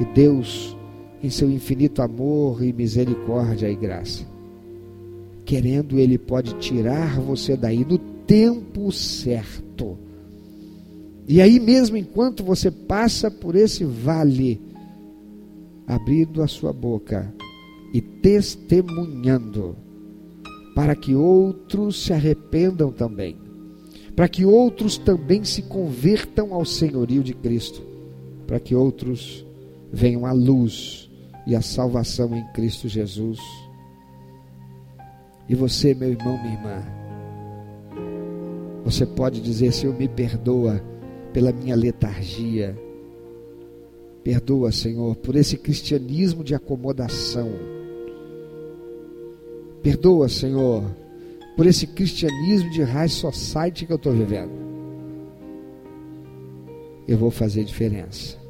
E Deus em seu infinito amor e misericórdia e graça. Querendo, Ele pode tirar você daí no tempo certo. E aí mesmo, enquanto você passa por esse vale, abrindo a sua boca e testemunhando, para que outros se arrependam também, para que outros também se convertam ao senhorio de Cristo, para que outros venham à luz e a salvação em Cristo Jesus. E você, meu irmão, minha irmã, você pode dizer: Senhor, me perdoa pela minha letargia. Perdoa, Senhor, por esse cristianismo de acomodação. Perdoa, Senhor, por esse cristianismo de high society que eu estou vivendo. Eu vou fazer diferença.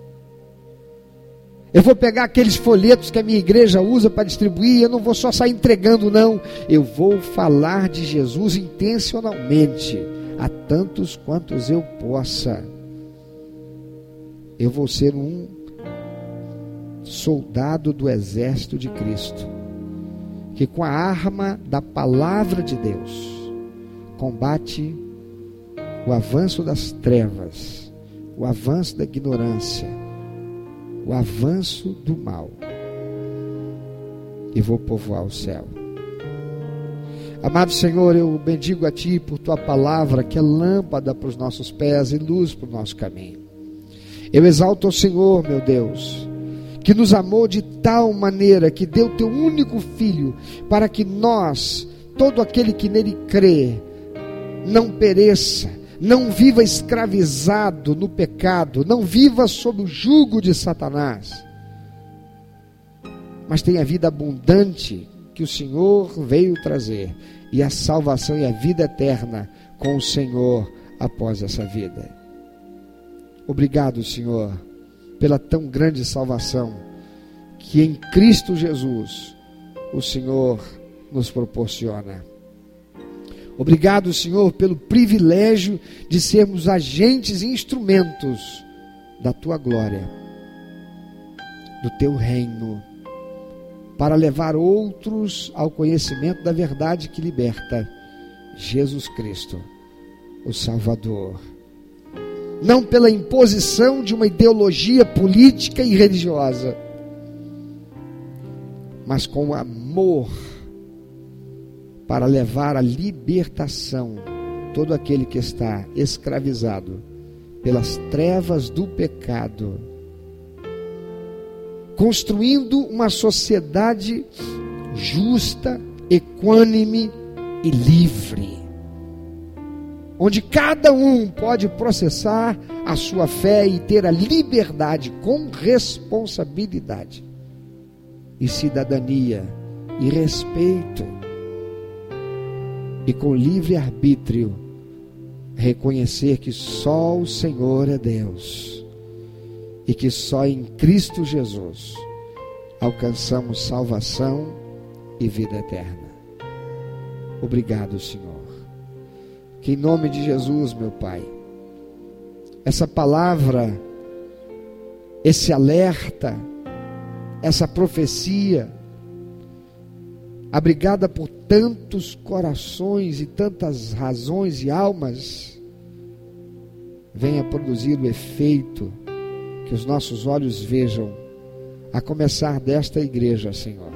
Eu vou pegar aqueles folhetos que a minha igreja usa para distribuir, eu não vou só sair entregando, não. Eu vou falar de Jesus intencionalmente, a tantos quantos eu possa. Eu vou ser um soldado do exército de Cristo, que com a arma da palavra de Deus combate o avanço das trevas, o avanço da ignorância o avanço do mal e vou povoar o céu. Amado Senhor, eu bendigo a Ti por Tua palavra, que é lâmpada para os nossos pés e luz para o nosso caminho. Eu exalto o Senhor, meu Deus, que nos amou de tal maneira que deu Teu único Filho, para que nós, todo aquele que nele crê, não pereça, não viva escravizado no pecado, não viva sob o jugo de Satanás, mas tenha a vida abundante que o Senhor veio trazer, e a salvação e a vida eterna com o Senhor após essa vida. Obrigado, Senhor, pela tão grande salvação que em Cristo Jesus o Senhor nos proporciona. Obrigado, Senhor, pelo privilégio de sermos agentes e instrumentos da tua glória, do teu reino, para levar outros ao conhecimento da verdade que liberta, Jesus Cristo, o Salvador. Não pela imposição de uma ideologia política e religiosa, mas com amor para levar a libertação todo aquele que está escravizado pelas trevas do pecado, construindo uma sociedade justa, equânime e livre, onde cada um pode processar a sua fé e ter a liberdade com responsabilidade e cidadania e respeito e com livre arbítrio reconhecer que só o Senhor é Deus e que só em Cristo Jesus alcançamos salvação e vida eterna. Obrigado, Senhor. Que em nome de Jesus, meu Pai, essa palavra, esse alerta, essa profecia, abrigada por tantos corações e tantas razões e almas, venha produzir o efeito que os nossos olhos vejam, a começar desta igreja, Senhor,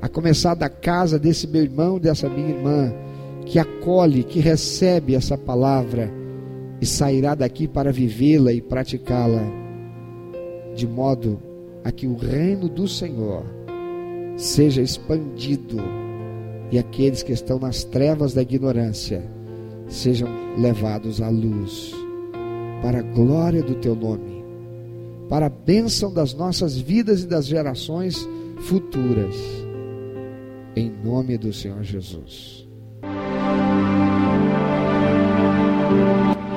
a começar da casa desse meu irmão, dessa minha irmã, que acolhe, que recebe essa palavra e sairá daqui para vivê-la e praticá-la, de modo a que o reino do Senhor seja expandido e aqueles que estão nas trevas da ignorância sejam levados à luz, para a glória do teu nome, para a bênção das nossas vidas e das gerações futuras, em nome do Senhor Jesus.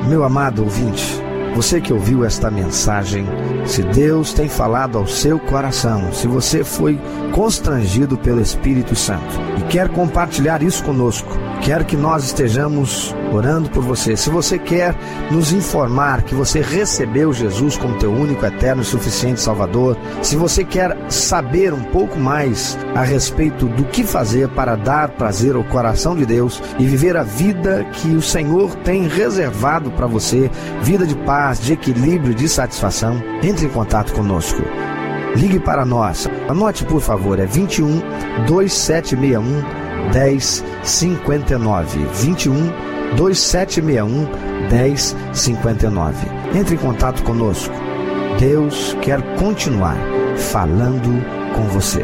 Meu amado ouvinte, você que ouviu esta mensagem, se Deus tem falado ao seu coração, se você foi constrangido pelo Espírito Santo e quer compartilhar isso conosco, quer que nós estejamos orando por você. Se você quer nos informar que você recebeu Jesus como teu único, eterno e suficiente Salvador, se você quer saber um pouco mais a respeito do que fazer para dar prazer ao coração de Deus e viver a vida que o Senhor tem reservado para você, vida de paz, de equilíbrio, de satisfação, entre em contato conosco. Ligue para nós. Anote, por favor, é 21 2761 1059 21 2761 1059. Entre em contato conosco. Deus quer continuar falando com você.